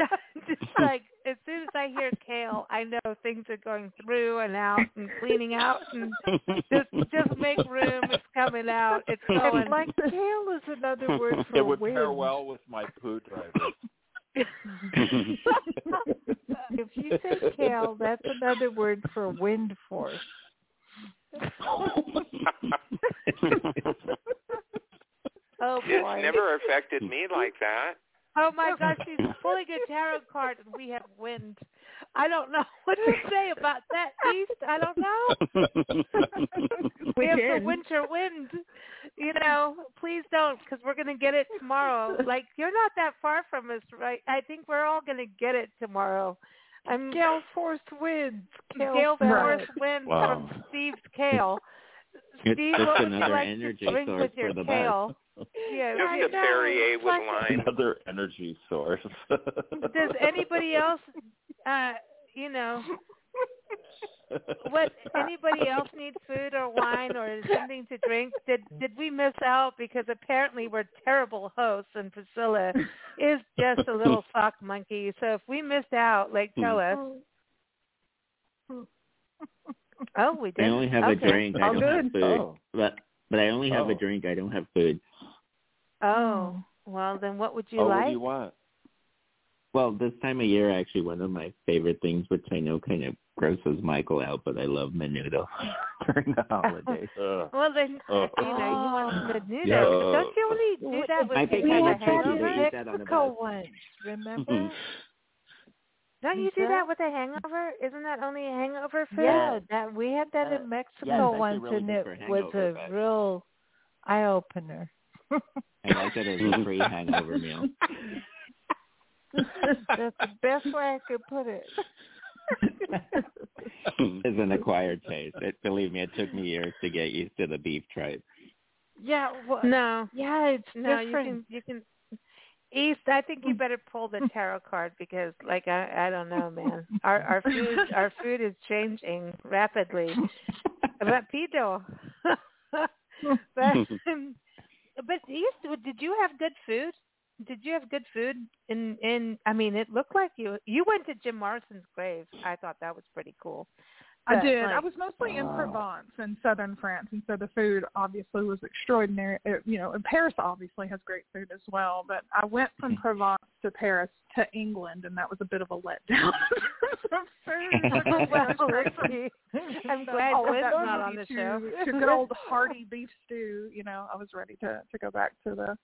just [laughs] like as soon as I hear kale, I know things are going through and out and cleaning out and just just make room. It's coming out. It's going. And like kale is another word for it would wind. pair well with my poo driver. [laughs] if you say kale, that's another word for wind force. [laughs] oh It's boy. never affected me like that. Oh my gosh, she's pulling a tarot card and we have wind. I don't know [laughs] what to say about that, East. I don't know. [laughs] we have the winter wind. You know, please don't, because we're going to get it tomorrow. Like you're not that far from us, right? I think we're all going to get it tomorrow. I'm Gale Force Winds. Kale Gale salad. Force Winds Wow. from Steve's Kale. It's Steve, just what would you another like energy to drink source with your for the kale? Best. Yeah, Just I a know. Perrier with Like, lime. Another energy source. Does anybody else, uh, you know, what anybody else need food or wine or something to drink? Did did we miss out because apparently we're terrible hosts and Priscilla is just a little [laughs] sock monkey. So if we missed out, like tell us. [laughs] Oh, we did. I only have okay. a drink. I Oh, don't good. have food. Oh. But but I only have a Oh. drink. I don't have food. Oh, well then, what would you oh, like? what do you want? Well, this time of year, actually, one of my favorite things, which I know kind of grosses Michael out, but I love menudo [laughs] during the holidays. Uh, [laughs] Well then, [laughs] Oh. you know, you want the [gasps] noodles. Yeah. Don't you only do that with I think people I that would have take you to eat that on a Mexico bus. ones, remember? Mhm. Don't you do that with a hangover? Isn't that only a hangover food? Yeah, that we had that Uh, in Mexico yeah, once, really and it was a but- real eye opener. I like it as a mm-hmm. free hangover meal. That's the best way I could put it. [laughs] It's an acquired taste. It, believe me, it took me years to get used to the beef tripe. Yeah, well, No, yeah, it's no, different. you can you can. East, I think you better pull the tarot card because, like, I I don't know, man. Our our food our food is changing rapidly. Rapido. [laughs] but [laughs] but East, did you have good food? Did you have good food? In in I mean, it looked like you you went to Jim Morrison's grave. I thought that was pretty cool. I did. I was mostly in. Provence in southern France, and so the food obviously was extraordinary. It, you know, and Paris obviously has great food as well. But I went from Provence to Paris to England, and that was a bit of a letdown. [laughs] Food, [laughs] [laughs] I'm So glad Glenn's that not on the to, show. to good old hearty beef stew. You know, I was ready to to go back to the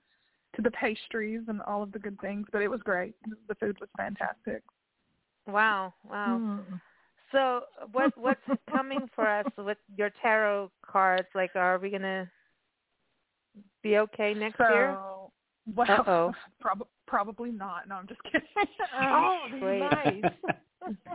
to the pastries and all of the good things. But it was great. The food was fantastic. Wow, wow. Hmm. So what what's coming for us with your tarot cards? Like, are we gonna be okay next so, year? Well, [laughs] prob- probably not. No, I'm just kidding. [laughs] Um, oh, [laughs] Great. nice.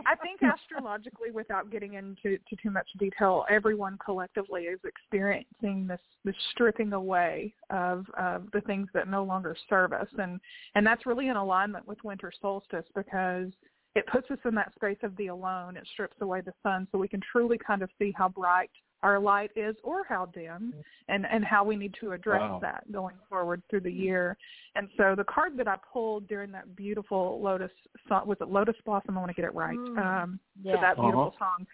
I think astrologically, without getting into to too much detail, everyone collectively is experiencing this this stripping away of of the things that no longer serve us, and and that's really in alignment with winter solstice because it puts us in that space of the alone. It strips away the sun, so we can truly kind of see how bright our light is or how dim, and and how we need to address Wow. that going forward through the year. And so the card that I pulled during that beautiful lotus song was it Lotus Blossom? I want to get it right. Mm. Um, Yeah. for that beautiful Uh-huh. song,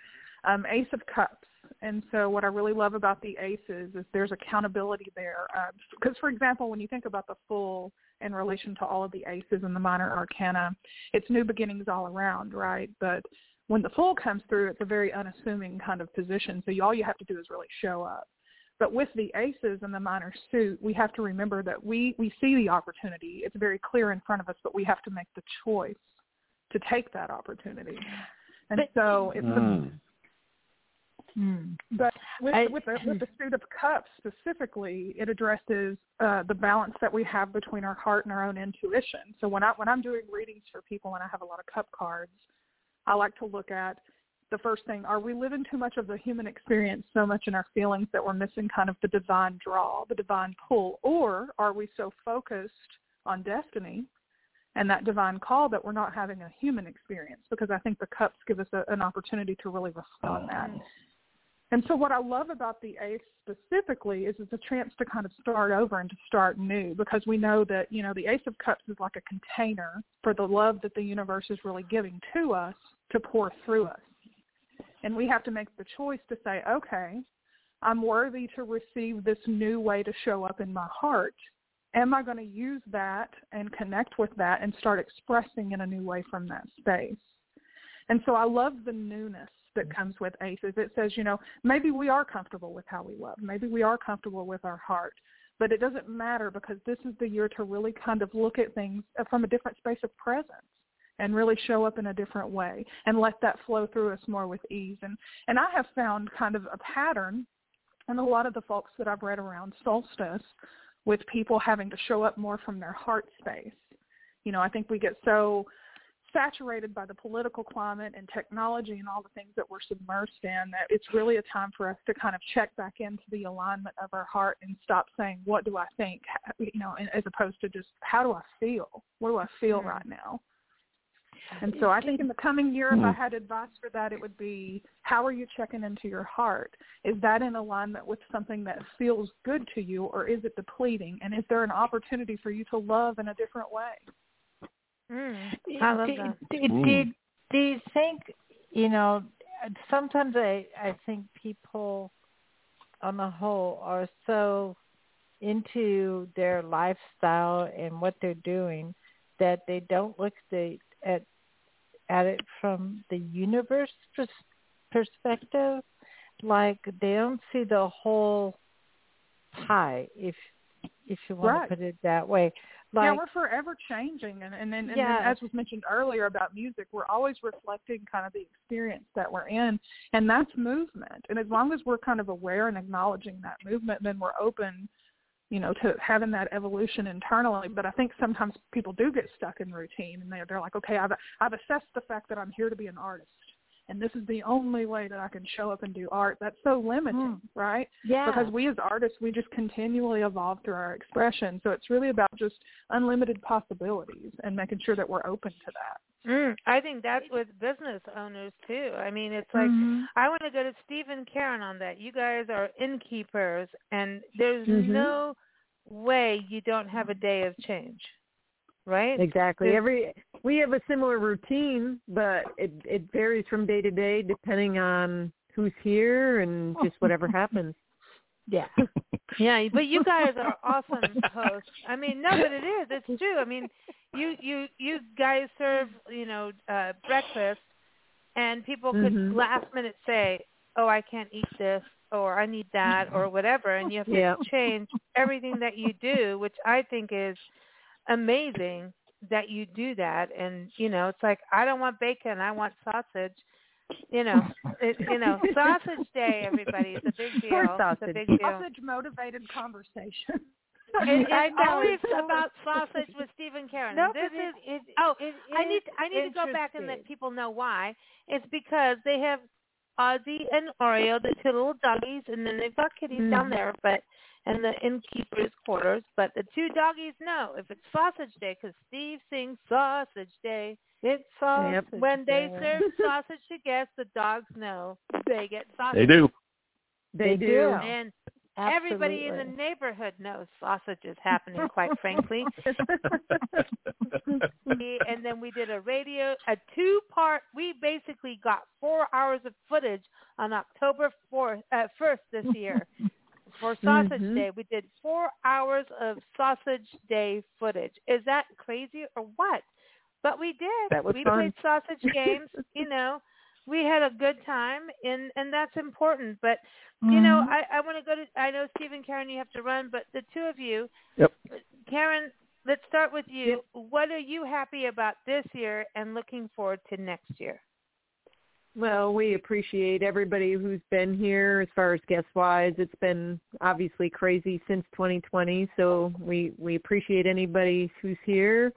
um, Ace of Cups. And so what I really love about the aces is there's accountability there. Um, because, for example, when you think about the Fool in relation to all of the aces and the minor arcana, it's new beginnings all around, right? But when the Fool comes through, it's a very unassuming kind of position. So you, all you have to do is really show up. But with the aces and the minor suit, we have to remember that we, we see the opportunity. It's very clear in front of us, but we have to make the choice to take that opportunity. And But- so it's the hmm. Mm. Hmm. but with I- with the with the suit of cups specifically, it addresses uh, the balance that we have between our heart and our own intuition. So when I when I'm doing readings for people and I have a lot of cup cards, I like to look at the first thing: Are we living too much of the human experience, so much in our feelings that we're missing kind of the divine draw, the divine pull, or are we so focused on destiny and that divine call that we're not having a human experience? Because I think the cups give us a, an opportunity to really reflect on that. And so what I love about the ace specifically is it's a chance to kind of start over and to start new because we know that, you know, the ace of cups is like a container for the love that the universe is really giving to us to pour through us. And we have to make the choice to say, okay, I'm worthy to receive this new way to show up in my heart. Am I going to use that and connect with that and start expressing in a new way from that space? And so I love the newness that mm-hmm. comes with aces. It says, you know, maybe we are comfortable with how we love. Maybe we are comfortable with our heart. But it doesn't matter because this is the year to really kind of look at things from a different space of presence and really show up in a different way and let that flow through us more with ease. And and I have found kind of a pattern and a lot of the folks that I've read around solstice with people having to show up more from their heart space. You know, I think we get so saturated by the political climate and technology and all the things that we're submersed in that it's really a time for us to kind of check back into the alignment of our heart and stop saying what do I think you know as opposed to just how do I feel what do I feel mm-hmm. right now and so I think in the coming year, if I had advice for that, it would be how are you checking into your heart? Is that in alignment with something that feels good to you or is it depleting? And is there an opportunity for you to love in a different way? Mm, I love that. Do, do, do you think, you know, sometimes I, I think people on the whole are so into their lifestyle and what they're doing that they don't look the, at at it from the universe pers- perspective, like they don't see the whole pie, if if you want right. to put it that way. Like, yeah, we're forever changing, and and then, and yeah. as was mentioned earlier about music, we're always reflecting kind of the experience that we're in, and that's movement. And as long as we're kind of aware and acknowledging that movement, then we're open you know, to having that evolution internally. But I think sometimes people do get stuck in routine and they're they're like, okay, I've I've assessed the fact that I'm here to be an artist and this is the only way that I can show up and do art. That's so limiting, mm. right? Yeah. Because we as artists, we just continually evolve through our expression. So it's really about just unlimited possibilities and making sure that we're open to that. Mm, I think that's with business owners too. I mean, it's like mm-hmm. I want to go to Steve and Karen on that. You guys are innkeepers, and there's mm-hmm. no way you don't have a day of change, right? Exactly. There's, Every we have a similar routine, but it it varies from day to day depending on who's here and just whatever [laughs] happens. Yeah. yeah, but you guys are awesome hosts. I mean, no, but it is. It's true. I mean, you you you guys serve, you know, uh breakfast and people could Mhm. last minute say, "Oh, I can't eat this." or I need that or whatever and you have to Yeah. change everything that you do, which I think is amazing that you do that and you know, it's like I don't want bacon, I want sausage. You know, [laughs] it, you know, sausage day everybody is a big deal. Poor It's a sausage. big deal. Sausage motivated conversation. [laughs] It, I it's know, always it's so- about sausage with Stephen Karen. No, this but it- is it- oh, it I is need I need to go back and let people know why. It's because they have Ozzy and Oreo, the two little doggies, and then they've got kitties down Mhm. there, but and the innkeeper's quarters. But the two doggies know if it's Sausage Day because Steve sings Sausage Day. It's sausage. Yep. When they [laughs] serve sausage to guests, the dogs know they get sausage. They do. They, They do. do. And everybody in the neighborhood knows sausage is [laughs] happening. Quite frankly. [laughs] And then we did a radio, a two-part. We basically got four hours of footage on October fourth, uh, first this year for Sausage Mhm. Day. We did four hours of Sausage Day footage. Is that crazy or what? But we did. That was we fun. played sausage games. You know, we had a good time, and and that's important. But you know, Mhm. I I want to go to. I know Steve and Karen, you have to run, but the two of you, Yep. Karen, let's start with you. What are you happy about this year and looking forward to next year? Well, we appreciate everybody who's been here as far as guest wise. It's been obviously crazy since 2020, so we we appreciate anybody who's here.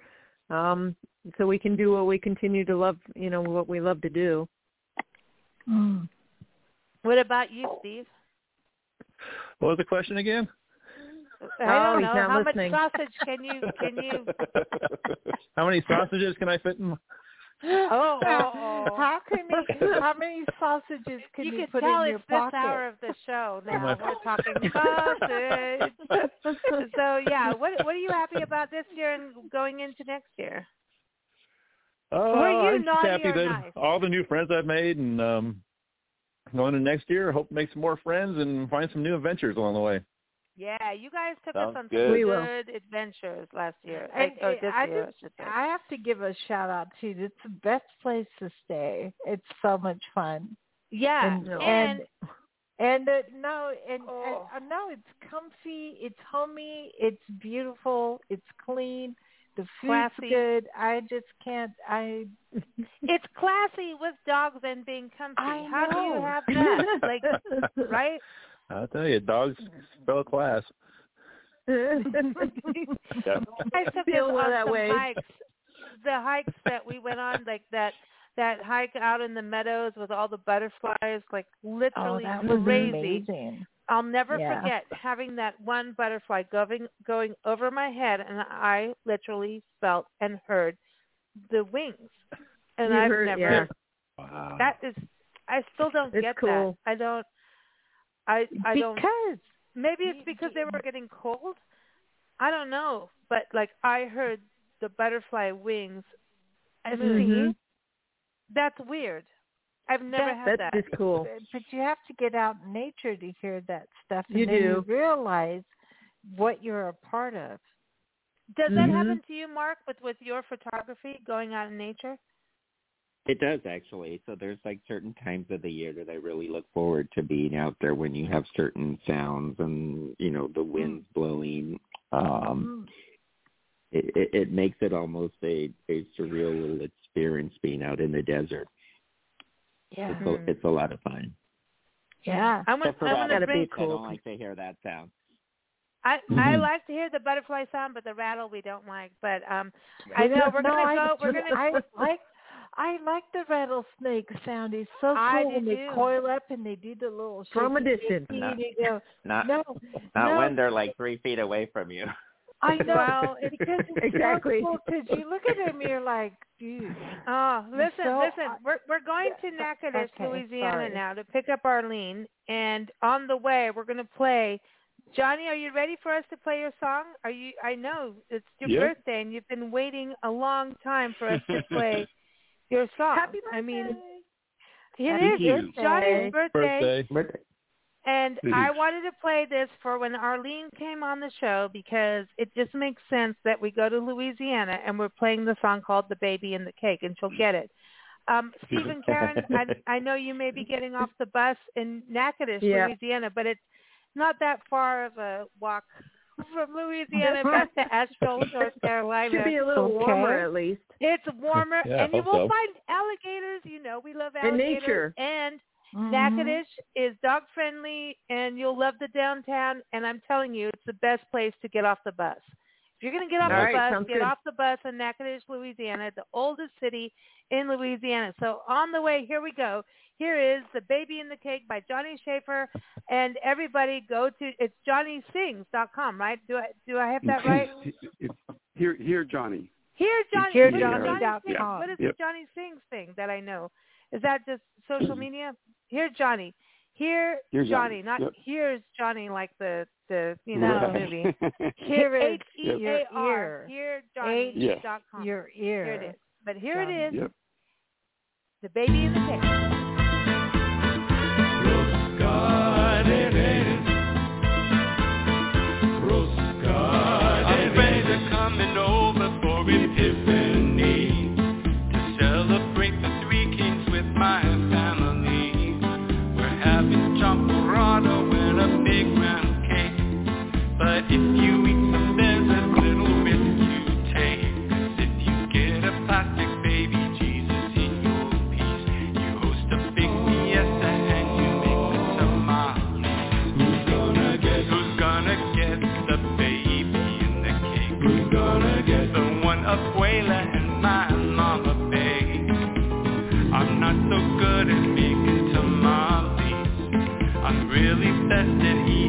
Um, so we can do what we continue to love, you know, what we love to do. Mm. What about you, Steve? What was the question again? I Oh, don't he's know. How listening. much sausage can you can you? [laughs] How many sausages can I fit in? Oh, oh, oh. [laughs] How can you, how many sausages can you you, can put tell in your pocket? it's this hour of the show [laughs] now. my- We're talking sausage. so yeah, what what are you happy about this year and going into next year? Oh, Were you I'm just happy that nice? all the new friends I've made and um going into next year, hope to make some more friends and find some new adventures along the way. Yeah, you guys took Sounds us on good. some We will. good adventures last year. And, I, or uh, this I year, just I. I have to give a shout out to you. It's the best place to stay. It's so much fun. yeah, and and, and, and uh, no, and Oh. uh, no, it's comfy. It's homey. It's beautiful. It's clean. The food's Classy. good. I just can't. I [laughs] it's classy with dogs and being comfy. I How do you have that? [laughs] like, right? I'll tell you, dogs spell class. [laughs] You guys took Feel well that way. hikes. the hikes that we went on, like that that hike out in the meadows with all the butterflies, like literally Oh, literally that was crazy. amazing. I'll never Yeah. forget having that one butterfly going going over my head, and I literally felt and heard the wings. And You I've heard- never. yeah. Wow. That is, I still don't It's get cool. that. I don't. I I don't. Because Maybe it's because they were getting cold. I don't know, but like I heard the butterfly wings. I move. Mm-hmm. see. That's weird. I've never That- had that. just cool. But you have to get out in nature to hear that stuff, and You then do. you realize what you're a part of. Does that Mhm. happen to you, Mark, with with your photography, going out in nature? It does actually. So there's like certain times of the year that I really look forward to being out there when you have certain sounds and you know the winds blowing. Um, it, it, it makes it almost a, a surreal little experience being out in the desert. Yeah. It's a, it's a lot of fun. Yeah. I'm gonna, Except for I'm gonna rattlesnakes, bring. I don't like to hear that sound. I Mm-hmm. I like to hear the butterfly sound, but the rattle we don't like. But um, I know we're no, gonna I, go. We're gonna. I like. I like the rattlesnake sound. It's so cool I do when they coil up and they do the little From a distance. shaky, Not- and you go, Not no, not no. when they're like three feet away from you. I [laughs] know Well, it- because it's Exactly. so cool. Because you look at him, you're like, dude. Oh, listen, so- listen. We're we're going to Natchitoches, okay, Louisiana sorry. now to pick up Arlene, and on the way we're going to play. Johnny, are you ready for us to play your song? Are you? I know it's your Yeah. birthday, and you've been waiting a long time for us to play [laughs] your song. Happy I mean, it Happy is. It's birthday. Johnny's birthday. Birthday. And It I wanted to play this for when Arlene came on the show because it just makes sense that we go to Louisiana and we're playing the song called "The Baby and the Cake," and she'll get it. Um, [laughs] Stephen Karen, I, I know you may be [laughs] getting off the bus in Natchitoches, Yeah. Louisiana, but it's not that far of a walk from Louisiana [laughs] back to Asheville, North Carolina. Should be a little Okay. warmer at least. It's warmer, Yeah, and you will so. find alligators. You know, we love alligators In alligators. nature. And Mm-hmm. Natchitoches is dog friendly, and you'll love the downtown. And I'm telling you, it's the best place to get off the bus. If you're going to get off All the right, bus, get good. off the bus in Natchitoches, Louisiana, the oldest city in Louisiana. So on the way, here we go. Here is "The Baby in the Cake" by Johnny Schaefer, and everybody go to it's johnnysings.com, right? Do I do I have that right? Here, here, Johnny. Here, Johnny. Here, what is Johnny Johnny dot Sings? What is Yep. the Johnny Sings thing that I know? Is that just social mm-hmm. media? Here, Johnny. Here, Here, Johnny. Johnny. Not Yep. here's Johnny, like the the you know the movie. [laughs] Here H is E your ear. Here, Johnny. Yes. dot com. Your ear. Here it is. But here Johnny. it is. Yep. The baby in the cake. Really best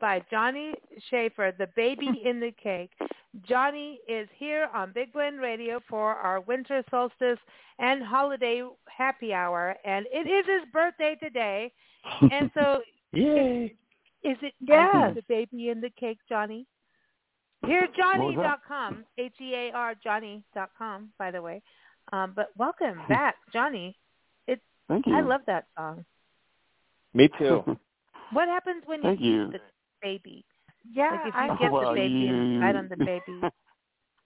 by Johnny Schaefer, The Baby [laughs] in the Cake. Johnny is here on Big Blend Radio for our winter solstice and holiday happy hour, and it is his birthday today. And so, [laughs] Yay. is it Yes. The Baby in the Cake, Johnny? HearJohnny.com, H-E-A-R Johnny.com, by the way. Um, but welcome back, Johnny. It, Thank you. I love that song. Me too. [laughs] What happens when you you. eat the baby? Yeah, like if you I, get Well, the baby and you- right on the [laughs] baby.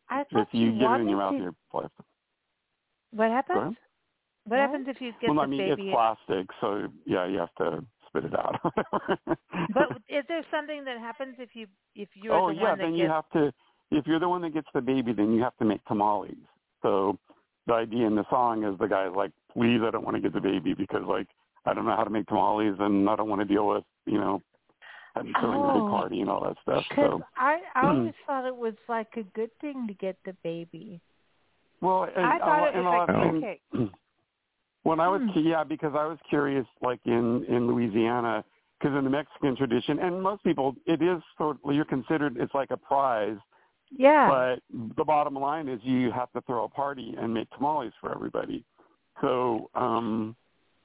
I [laughs] if you you get it in your mouth, you're plastic. What happens? What happens if you get well, the I mean, baby? it's plastic, so yeah, you have to spit it out. [laughs] But is there something that happens if you if you're oh the yeah, one that then gets? you have to. If you're the one that gets the baby, then you have to make tamales. So the idea in the song is the guy's like, please, I don't want to get the baby because like I don't know how to make tamales and I don't want to deal with you know having throwing a big Oh. party and all that stuff. So I, I [clears throat] always thought it was like a good thing to get the baby. well, and I thought it was like lot of king things- cake. When I was Hmm. yeah, because I was curious, like in in Louisiana, because in the Mexican tradition, and most people, it is sort of you're considered it's like a prize. Yeah. But the bottom line is you have to throw a party and make tamales for everybody. So um,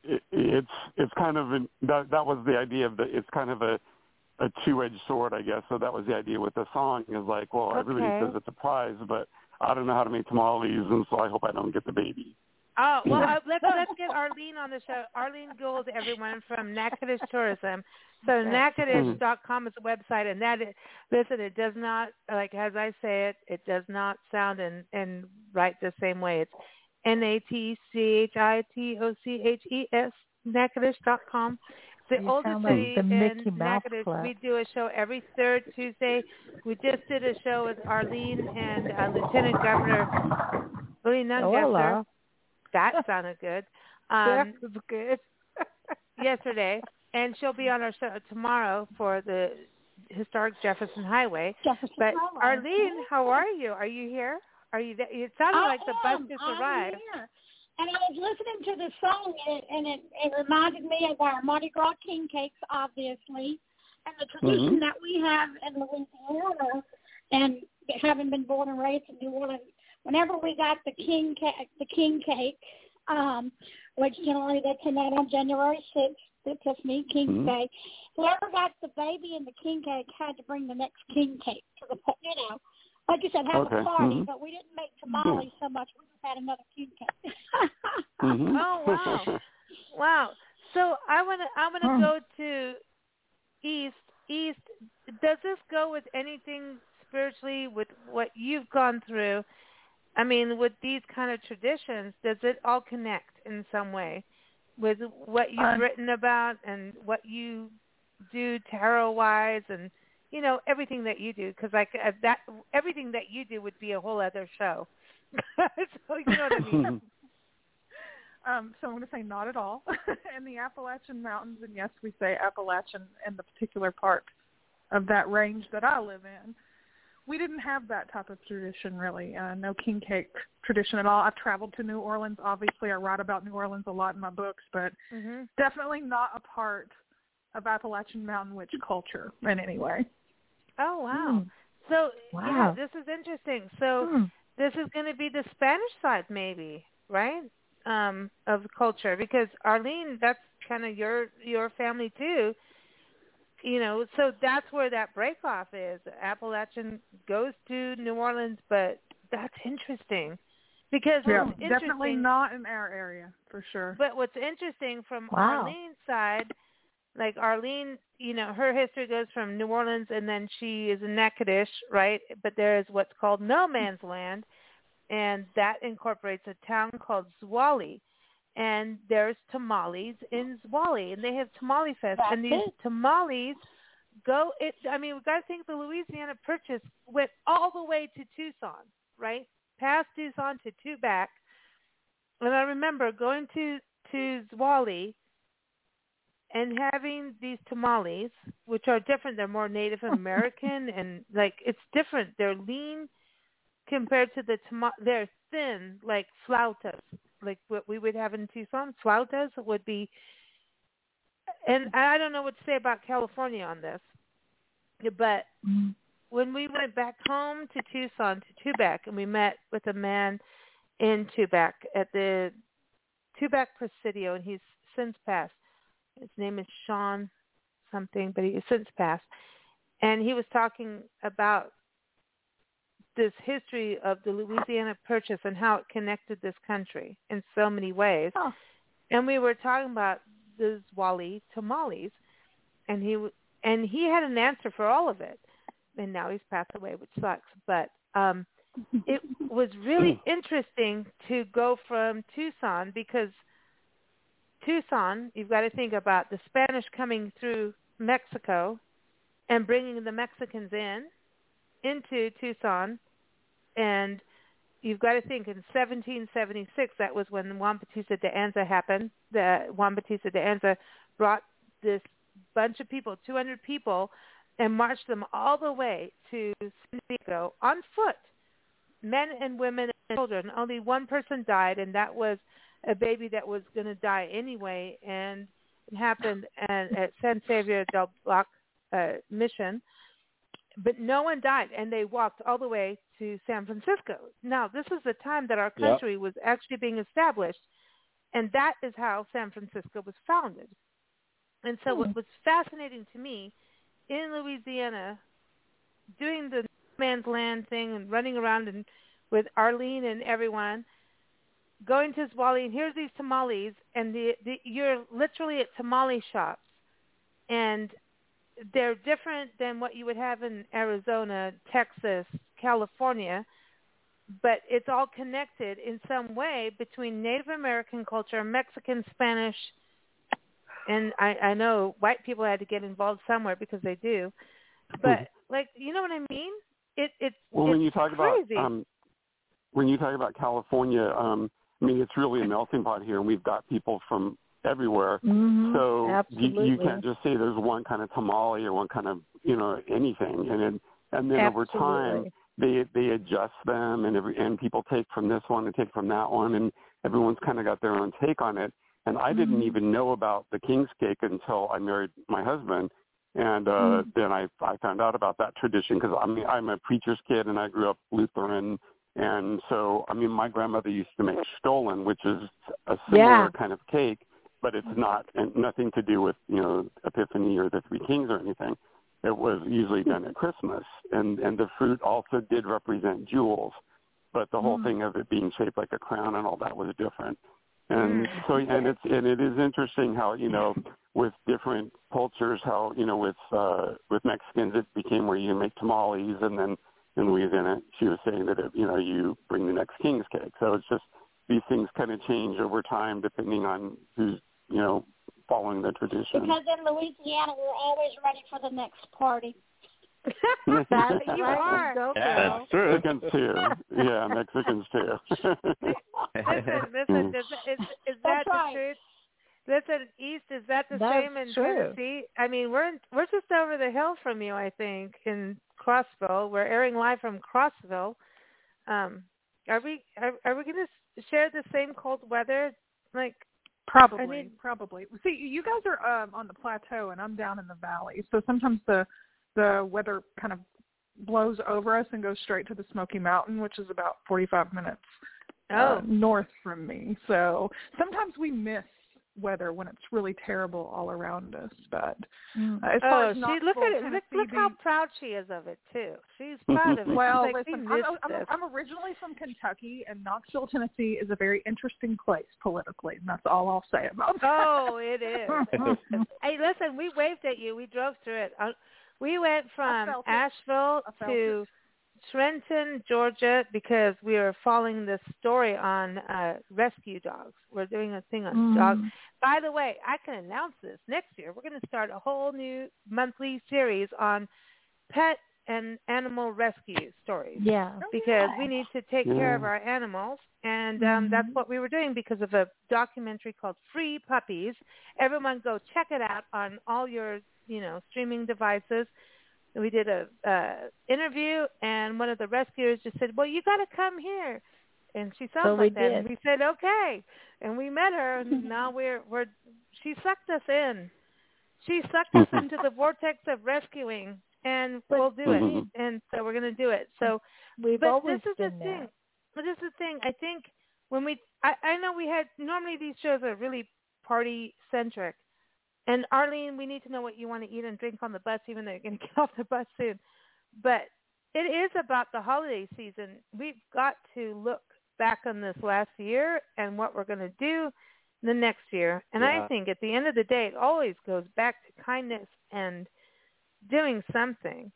it, it's it's kind of an, that that was the idea of the it's kind of a a two-edged sword, I guess. So that was the idea with the song is like, well, everybody says it's a prize, but I don't know how to make tamales, and so I hope I don't get the baby. Oh well, uh, let's let's get Arlene on the show. Arlene Gould, everyone from Natchitoches Tourism. So Natchitoches.com is a website, and that is, listen, it does not like as I say it, it does not sound and and write the same way. It's N A T C H I T O C H E S Natchitoches.com. It's the You oldest like city the Mickey in Mouse Natchitoches. Club. We do a show every third Tuesday. We just did a show with Arlene and uh, Lieutenant Governor Nunn Oh, that [laughs] sounded good. that Um, was good. [laughs] yesterday, and she'll be on our show tomorrow for the historic Jefferson Highway. Jefferson But Highway. Arlene, how are you? Are you here? Are you? There? It sounded I like the bus just I'm arrived. here. And I was listening to the song, and, it, and it, it reminded me of our Mardi Gras king cakes, obviously, and the tradition Mhm. that we have in Louisiana. And having been born and raised in New Orleans, whenever we got the king cake, the king cake, um, which generally they came out on January sixth, Epiphany, King's Mhm. Day. Whoever got the baby in the king cake had to bring the next king cake to the, you know, like you said, have Okay. a party. Mhm. But we didn't make tamales so much. We just had another king cake. Mhm. Oh wow, [laughs] wow. So I want to I want to Hmm. go to East. East. Does this go with anything spiritually with what you've gone through? I mean, with these kind of traditions, does it all connect in some way with what you've Uh, written about and what you do tarot wise and you know everything that you do because like uh, that everything that you do would be a whole other show. [laughs] so you know what I mean. [laughs] Um, so I'm going to say not at all. [laughs] in the Appalachian Mountains, and yes, we say Appalachian in the particular part of that range that I live in. We didn't have that type of tradition really. Uh, no king cake tradition at all. I've traveled to New Orleans. Obviously, I write about New Orleans a lot in my books, but mm-hmm. definitely not a part of Appalachian Mountain Witch culture in any way. Oh wow! Hmm. So Wow. yeah, this is interesting. So Hmm. this is going to be the Spanish side, maybe, right? Um, of culture because Arlene, that's kind of your your family too. You know, so that's where that break off is. Appalachian goes to New Orleans, but that's interesting because Yeah, definitely not in our area for sure. But what's interesting from Wow. Arlene's side, like Arlene, you know, her history goes from New Orleans and then she is in Natchitoches, right? But there is what's called No Man's Land, and that incorporates a town called Zwolle. And there's tamales in Zwolle, and they have tamale fest. and That's these tamales go. It. I mean, we got to think the Louisiana Purchase went all the way to Tucson, right? Past Tucson to Tubac. And I remember going to to Zwolle and having these tamales, which are different. They're more Native [laughs] American and like it's different. They're lean compared to the tama- they're thin like flautas, like what we would have in Tucson. Flautas would be, and I don't know what to say about California on this, but mm-hmm. when we went back home to Tucson to Tubac, and we met with a man in Tubac at the Tubac Presidio, and he's since passed. His name is Sean something, but he has since passed. And he was talking about this history of the Louisiana Purchase and how it connected this country in so many ways. Oh. And we were talking about the Zwolle tamales, and he and he had an answer for all of it. And now he's passed away, which sucks. But um, it [laughs] was really interesting to go from Tucson because Tucson, you've got to think about the Spanish coming through Mexico and bringing the Mexicans in into Tucson, and you've got to think in 1776 that was when Juan Bautista de Anza happened. The Juan Bautista de Anza brought this bunch of people, 200 people, and marched them all the way to San Diego on foot, men and women and children. Only one person died, and that was a baby that was going to die anyway, and it happened [laughs] at, at San Xavier del Bac uh, Mission. But no one died, and they walked all the way to San Francisco. Now, this is the time that our Yep. country was actually being established, and that is how San Francisco was founded. And so, what was fascinating to me in Louisiana, doing the man's land thing and running around and with Arlene and everyone, going to Zwolle and here's these tamales, and the, the you're literally at tamale shops, and they're different than what you would have in Arizona, Texas, California, but it's all connected in some way between Native American culture, Mexican, Spanish, and I, I know white people had to get involved somewhere because they do. But like, you know what I mean? It it's Well, it's when you talk crazy. about um, when you talk about California, um, I mean it's really a melting pot here, and we've got people from everywhere. Mhm. So you, you can't just say there's one kind of tamale or one kind of you know anything, and then and then over time they they adjust them, and every and people take from this one and take from that one, and everyone's kind of got their own take on it. And I didn't Mhm. even know about the king's cake until I married my husband, and uh Mhm. then I I found out about that tradition because I mean I'm a preacher's kid and I grew up Lutheran, and so I mean my grandmother used to make stollen, which is a similar Yeah. kind of cake, but it's not and nothing to do with you know Epiphany or the Three Kings or anything. It was usually done at Christmas, and and the fruit also did represent jewels, but the whole Mm. thing of it being shaped like a crown and all that was different. And Mm. so and it's and it is interesting how you know with different cultures how you know with uh with Mexicans it became where you make tamales and then in Louisiana uh, she was saying that it, you know you bring the next king's cake. So it's just these things kind of change over time depending on who's you know following the tradition. Because in Louisiana, we're always ready for the next party. That's you [laughs] right. are. Go Yeah, girl. that's true. Mexicans too. Yeah, Mexicans too. [laughs] listen, listen, [laughs] is, is, is that That's the right. truth? Listen, East, is that the That's same in true. Tennessee? I mean, we're in, we're just over the hill from you, I think, in Crossville. We're airing live from Crossville. Um, are we are, are we going to share the same cold weather? Like, Probably, I mean- probably. See, you guys are um, on the plateau, and I'm down in the valley. So sometimes the the weather kind of blows over us and goes straight to the Smoky Mountain, which is about 45 minutes uh, Oh. north from me. So sometimes we miss weather when it's really terrible all around us. But Mm. uh, as far oh, as she look at it. Look, Tennessee look how proud she is of it too. She's proud of it. [laughs] Well, like, listen, I'm, I'm. I'm originally from Kentucky, and Knoxville, Tennessee is a very interesting place politically, and that's all I'll say about that. Oh, it is. [laughs] hey, listen, we waved at you. We drove through it. Uh, we went from. Asheville I felt to Trenton, Georgia, because we are following this story on uh, rescue dogs. We're doing a thing on dogs. Mm. By the way, I can announce this next year. We're going to start a whole new monthly series on pet and animal rescue stories Yeah. because we need to take care of our animals and um that's Mhm. what we were doing because of a documentary called Free Puppies. Everyone go check it out on all your, you know, streaming devices. We did a uh interview and one of the rescuers just said, "Well, you got to come here." And she sounds So like that. And we said, "Okay." And we met her and [laughs] now we're we're she sucked us in. She sucked us into the vortex of rescuing and we'll do it. And so we're going to do it. So We've but always this is the been thing. But this is the thing. I think when we, I, I know we had normally these shows are really party centric. And Arlene, we need to know what you want to eat and drink on the bus, even though you're going [laughs] to get off the bus soon. But it is about the holiday season. We've got to look back on this last year and what we're going to do the next year. And I think at the end of the day, it always goes back to kindness and doing something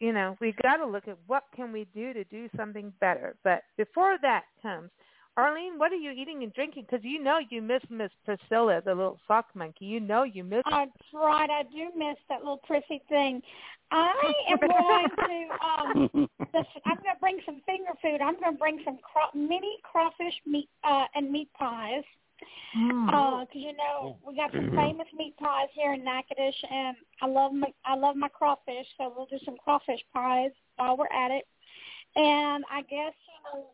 you know we got to look at what can we do to do something better but before that comes arlene what are you eating and drinking because you know you miss miss priscilla the little sock monkey you know you miss That's right. I do miss that little prissy thing. I am [laughs] going to um the, I'm going to bring some finger food. I'm going to bring some craw, mini crawfish meat uh and meat pies. Mm. Uh, you know we got some famous meat pies here in Natchitoches, and I love my I love my crawfish, so we'll do some crawfish pies while we're at it. And I guess you know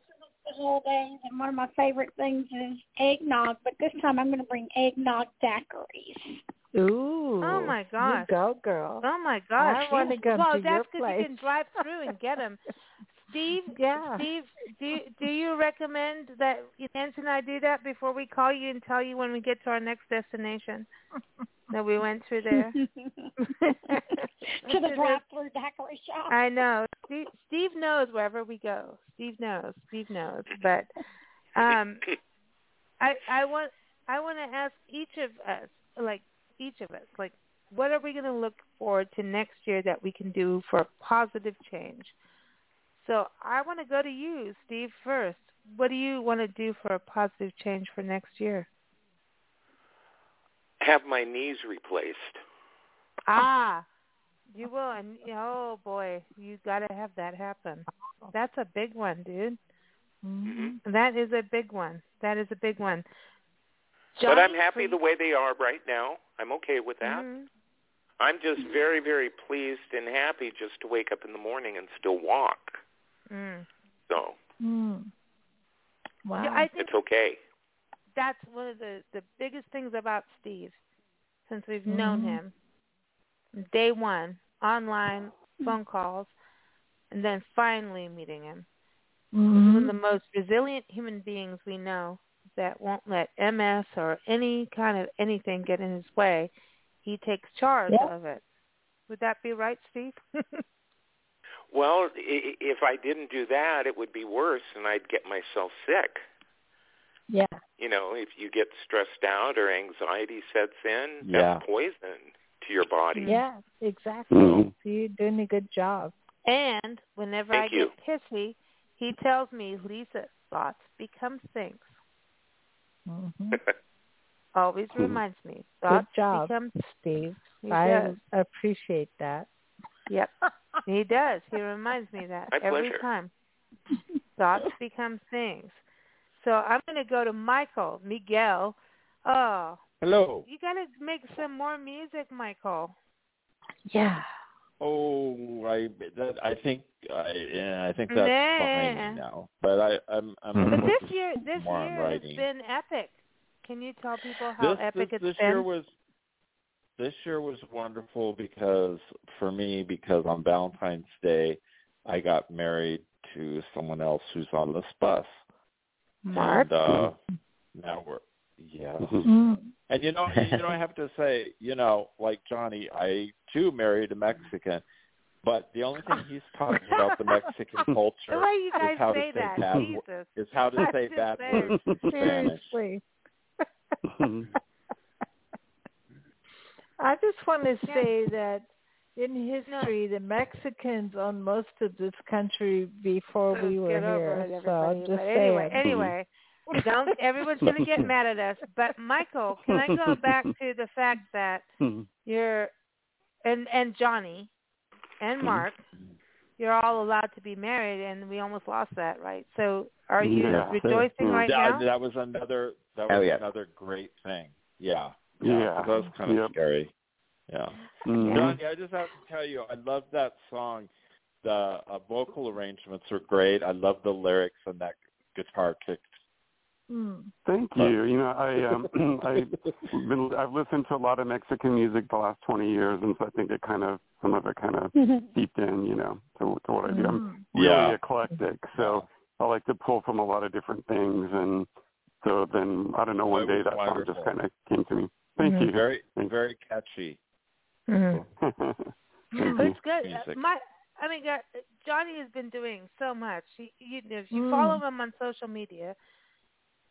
the holidays, and one of my favorite things is eggnog, but this time I'm going to bring eggnog daiquiris. Ooh. oh my gosh You go, girl. oh my gosh I wanna come well to that's your you can drive through and get them [laughs] steve [laughs] Yeah. steve do do you recommend that Nancy and i do that before we call you and tell you when we get to our next destination [laughs] that we went through there [laughs] to the drive-through daiquiri shop. I know. Steve, Steve knows wherever we go. Steve knows. Steve knows. But um I I want I want to ask each of us, like each of us, like what are we going to look forward to next year that we can do for positive change? So I want to go to you, Steve, first. What do you want to do for a positive change for next year? Have my knees replaced. Ah, you will, and oh boy, you got to have that happen. That's a big one, dude. Mm-hmm. That is a big one. That is a big one. but I'm happy the way they are right now. I'm okay with that. Mhm. I'm just very, very pleased and happy just to wake up in the morning and still walk. Mm. So Mm. Wow. Yeah, I think it's okay. that's one of the the biggest things about Steve since we've known Mhm. him. Day one, online phone calls, and then finally meeting him. He's one of the Mhm. most resilient human beings we know that won't let MS or any kind of anything get in his way. He takes charge Yeah. of it. Would that be right, Steve? [laughs] Well, i- if I didn't do that, it would be worse, and I'd get myself sick. Yeah. You know, if you get stressed out or anxiety sets in, Yeah. that's poison to your body. Yeah, exactly. Mhm. So you're doing a good job. and whenever Thank I you. get pissy, he tells me, Lisa, thoughts become things. hmm [laughs] Always Hmm. reminds me. Good Thoughts job, become Steve. He I does. appreciate that. Yep. [laughs] he does. He reminds me of that My every pleasure. time. [laughs] Thoughts become things. So I'm going to go to Michael, Miguel. Oh, Hello. you got to make some more music, Michael. Yeah. Oh, I that I think I yeah, I think that's behind me now. But I I'm I'm But this year, this more on year has writing. been epic. Can you tell people how this epic this, it's this been? year was this year was wonderful because for me because on Valentine's Day I got married to someone else who's on this bus. Mark. And uh now we're yeah. Mm. And you know, you know, I have to say, you know, like Johnny, I too married a Mexican, but the only thing he's taught me about the Mexican the [laughs] culture way you guys is how say to say that, bad wo- Jesus. is how to I'm say just bad saying. words in Spanish. [laughs] [laughs] Seriously. I just want to say that in history, the Mexicans owned most of this country before we were Get over here. it, so I'm just But saying. anyway, anyway, don't everyone's going to get mad at us. But Michael, can I go back to the fact that [laughs] hmm. you're and and Johnny and hmm. Mark, you're all allowed to be married, and we almost lost that, right? So, are you Yeah. rejoicing hmm. right that, now? That was another that Oh, was yeah. another great thing. Yeah. Yeah. So that was kind of Yep. scary. Yeah. Mhm. Johnny, I just have to tell you, I love that song. The uh, vocal arrangements are great. I love the lyrics and that guitar kick. Mm. Thank you. You know, I um [laughs] [clears throat] I've been I've listened to a lot of Mexican music the last twenty years, and so I think it kind of some of it kind of [laughs] seeped in, you know, to, to what I do. I'm really Yeah. eclectic, so I like to pull from a lot of different things, and so then I don't know, one It day was that song just kind of came to me. Thank Mm-hmm. you. Very very catchy. Mm. [laughs] Thank But it's good. Uh, Music. My, I mean, God, Johnny has been doing so much. He, you, if you Mm. follow him on social media,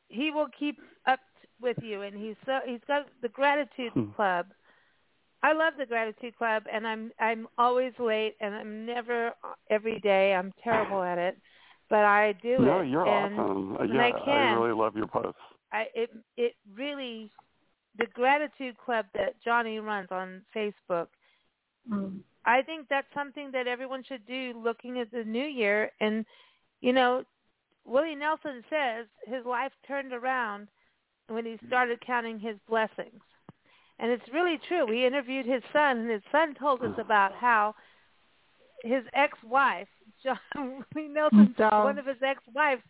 he will keep up t- with you, and he's so he's got the gratitude Hmm. club. I love the gratitude club, and I'm I'm always late, and I'm never uh, every day. I'm terrible at it, but I do No, it. you're and awesome. Uh, yeah, I can, really love your posts. I it it really the gratitude club that Johnny runs on Facebook. Mm. I think that's something that everyone should do looking at the new year and you know Willie Nelson says his life turned around when he started counting his blessings. And it's really true. We interviewed his son and his son told us about how his ex-wife, [laughs] John Willie Nelson, No. one of his ex-wives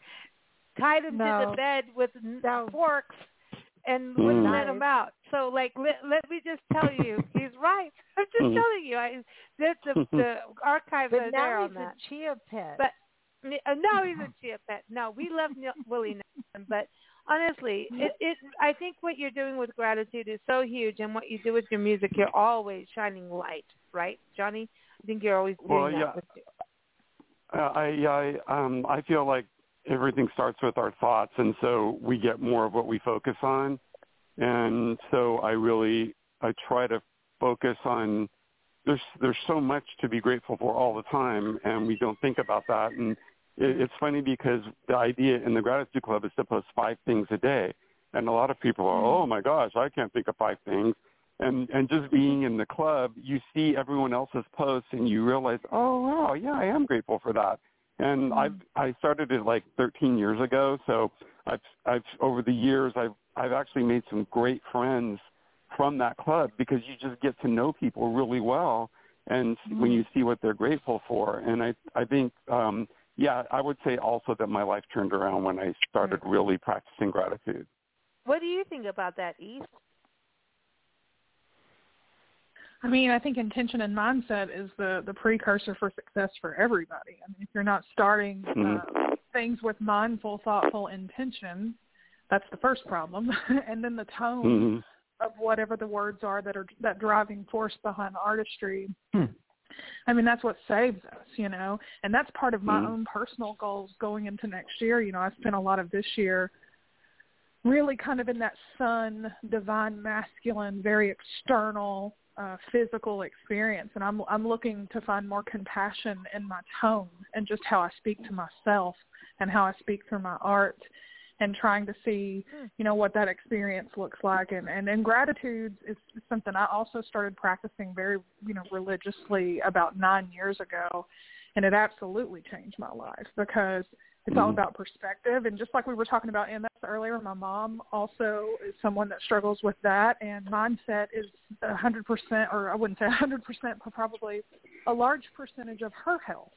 tied him to the bed with No. forks and Mm. wouldn't let him out. So, like, let, let me just tell you, [laughs] he's right. [laughs] I'm just Mm. telling you. I the the, [laughs] the archives But are there he's on that. a chia pet. But uh, no, he's a chia pet. No, we love Neil, Willie Nelson, but honestly, it, it. I think what you're doing with gratitude is so huge, and what you do with your music, you're always shining light, right, Johnny? I think you're always doing Well, that yeah. with you. Uh, I I um I feel like everything starts with our thoughts, and so we get more of what we focus on, and so I really I try to focus on. There's there's so much to be grateful for all the time, and we don't think about that. And it, it's funny because the idea in the gratitude club is to post five things a day, and a lot of people are, mm-hmm. oh my gosh, I can't think of five things. And and just being in the club, you see everyone else's posts, and you realize, oh wow, yeah, I am grateful for that. And mm-hmm. I've I started it like 13 years ago, so I've I've over the years I've I've actually made some great friends from that club because you just get to know people really well, and when mm-hmm. you see what they're grateful for, and I I think um yeah I would say also that my life turned around when I started mm-hmm. really practicing gratitude. What do you think about that, East? I mean, I think intention and mindset is the the precursor for success for everybody. I mean, if you're not starting uh, things with mindful, thoughtful intention, that's the first problem, [laughs] and then the tone Mhm. of whatever the words are that are that driving force behind artistry. I mean, that's what saves us, you know, and that's part of my Mhm. own personal goals going into next year. You know, I spent a lot of this year really kind of in that sun, divine, masculine, very external, uh, physical experience, and I'm I'm looking to find more compassion in my tone and just how I speak to myself and how I speak through my art. and trying to see, you know, what that experience looks like. And and, and gratitude is something I also started practicing very, you know, religiously about nine years ago, and it absolutely changed my life because it's all about perspective. And just like we were talking about MS earlier, my mom also is someone that struggles with that. And mindset is a 100%, or I wouldn't say a 100%, but probably a large percentage of her health.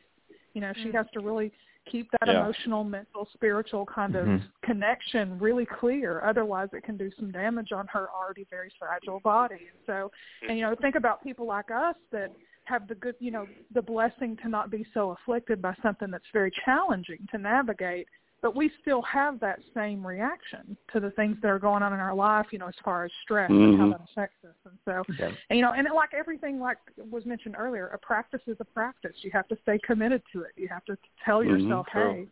You know, she has to really keep that Yeah. emotional, mental, spiritual kind of Mhm. connection really clear. Otherwise, it can do some damage on her already very fragile body. And so, and you know, think about people like us that have the good, you know, the blessing to not be so afflicted by something that's very challenging to navigate, but we still have that same reaction to the things that are going on in our life, you know, as far as stress and how Mhm. that affects us. And so, Yeah. and, you know, and like everything, like was mentioned earlier, a practice is a practice. You have to stay committed to it. You have to tell Mm-hmm. Mhm, yourself, hey,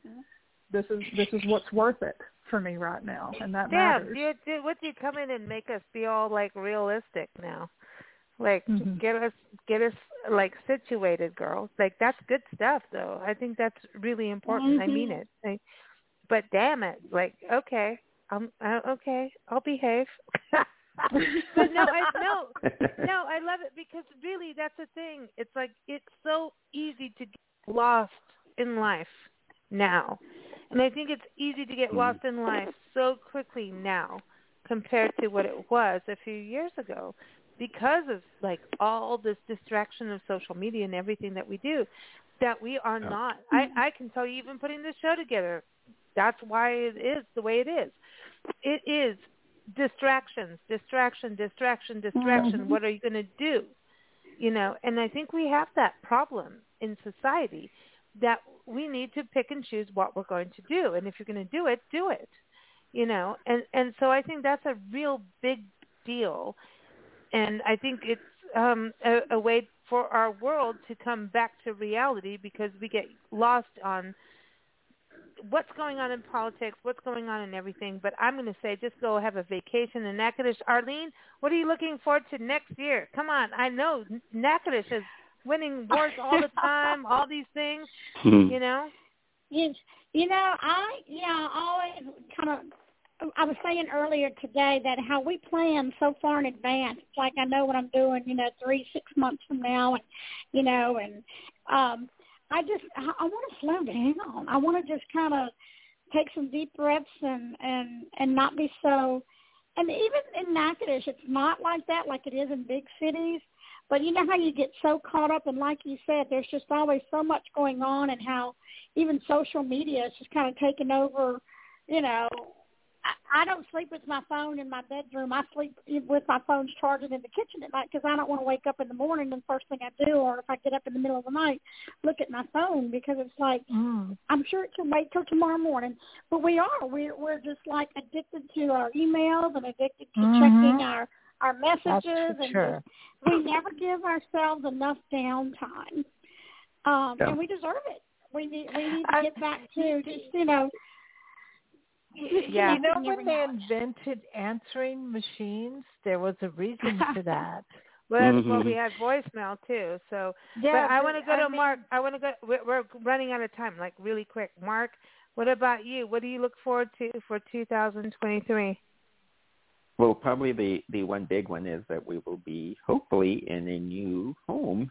this is this is what's worth it for me right now, and that Yeah, matters. you, you, what do you come in and make us be all like realistic now? Like Mhm. get us get us like situated, girls. Like that's good stuff, though. I think that's really important. I mean Mhm. it. Like, but damn it, like okay, I'm uh, okay. I'll behave. [laughs] but no, I no, [laughs] no, I love it because really that's the thing. It's like it's so easy to get lost in life now. And I think it's easy to get lost in life so quickly now compared to what it was a few years ago because of like all this distraction of social media and everything that we do that we are not I, I can tell you even putting this show together that's why it is the way it is. It is distractions distraction distraction distraction. Mhm. what are you going to do? You know and i think we have that problem in society that we need to pick and choose what we're going to do. And if you're going to do it do it you know. And and so i think that's a real big deal. And i think it's um a, a way for our world to come back to reality because we get lost on what's going on in politics, what's going on in everything. But I'm going to say just go have a vacation in Natchitoches. Arlene, what are you looking forward to next year? Come on, I know Natchitoches is winning wars all the time, all these things, Hmm. you know. You, you know, I yeah, I always kind of. I was saying earlier today that how we plan so far in advance. It's like I know what I'm doing, you know, three, six months from now, and you know, and um, I just I, want to slow down. I want to just kind of take some deep breaths and and and not be so. And even in Natchitoches, it's not like that, like it is in big cities. But you know how you get so caught up, and like you said, there's just always so much going on, and how even social media is just kind of taking over. You know, I, I don't sleep with my phone in my bedroom. I sleep with my phone's charging in the kitchen at night because I don't want to wake up in the morning and first thing I do, or if I get up in the middle of the night, look at my phone because it's like I'm sure it can wait till tomorrow morning. But we are. We we're just like addicted to our emails and addicted to Mhm. checking our our That's messages for and sure. we never give ourselves enough downtime. Um Yeah. and we deserve it. We need we need to get back to just, you know, You know when they invented answering machines, there was a reason [laughs] for that. Well, that's well, we had voicemail too. So, Yeah, but I want to go I to mean- Mark. I want to go. We're, we're running out of time, like really quick. Mark, what about you? What do you look forward to for 2023? Well, probably the the one big one is that we will be hopefully in a new home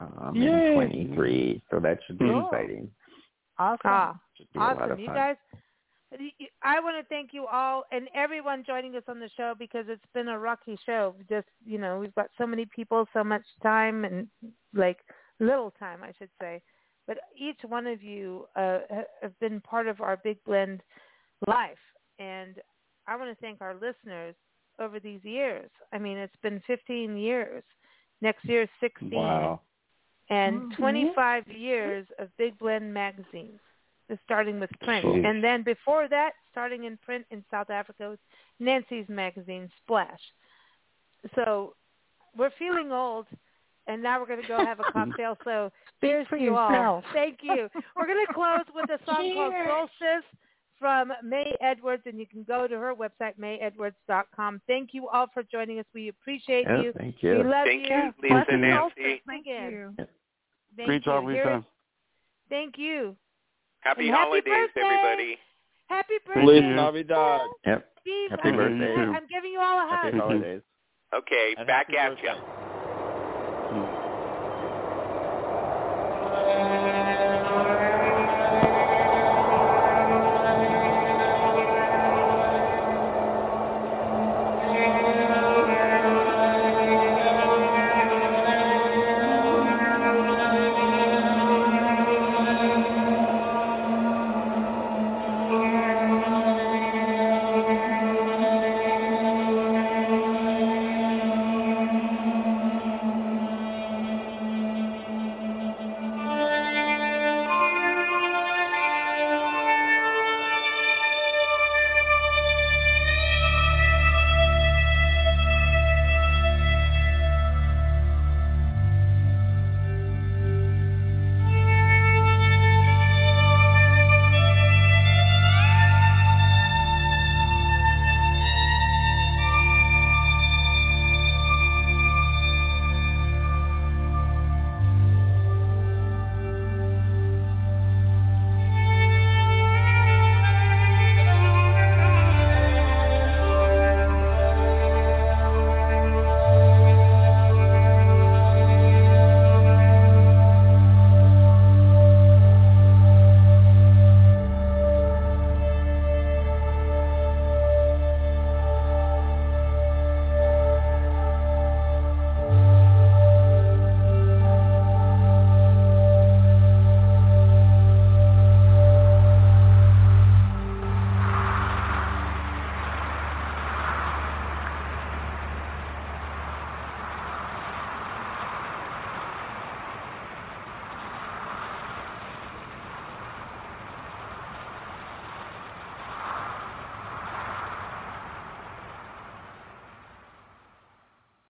um, Yay. in 23. So that should be Cool. exciting. Awesome. Ah, be awesome. You guys, I want to thank you all and everyone joining us on the show because it's been a rocky show. Just, you know, we've got so many people, so much time and like little time, I should say. But each one of you uh, have been part of our Big Blend life. And I want to thank our listeners over these years. I mean, it's been 15 years. Next year is 16 Wow. and Mhm. 25 years of Big Blend magazines, just starting with print. Jeez. And then before that, starting in print in South Africa with Nancy's magazine, Splash. So we're feeling old, and now we're going to go have a [laughs] cocktail. So cheers for to you all. Thank you. We're going to close with a song called Cheers. Solstice from May Edwards, and you can go to her website, mayedwards.com. Thank you all for joining us. We appreciate Yeah, you. thank you. We love Thank you. you, Lisa Nancy. solstice again. Thank Great job, you. Here Lisa. is- Thank you. Happy And happy holidays, birthday. everybody. Happy birthday. Feliz Navidad. Yep. Steve, Happy I'm, birthday. I'm giving you all a hug. Happy holidays. Okay, And back at birthday. you.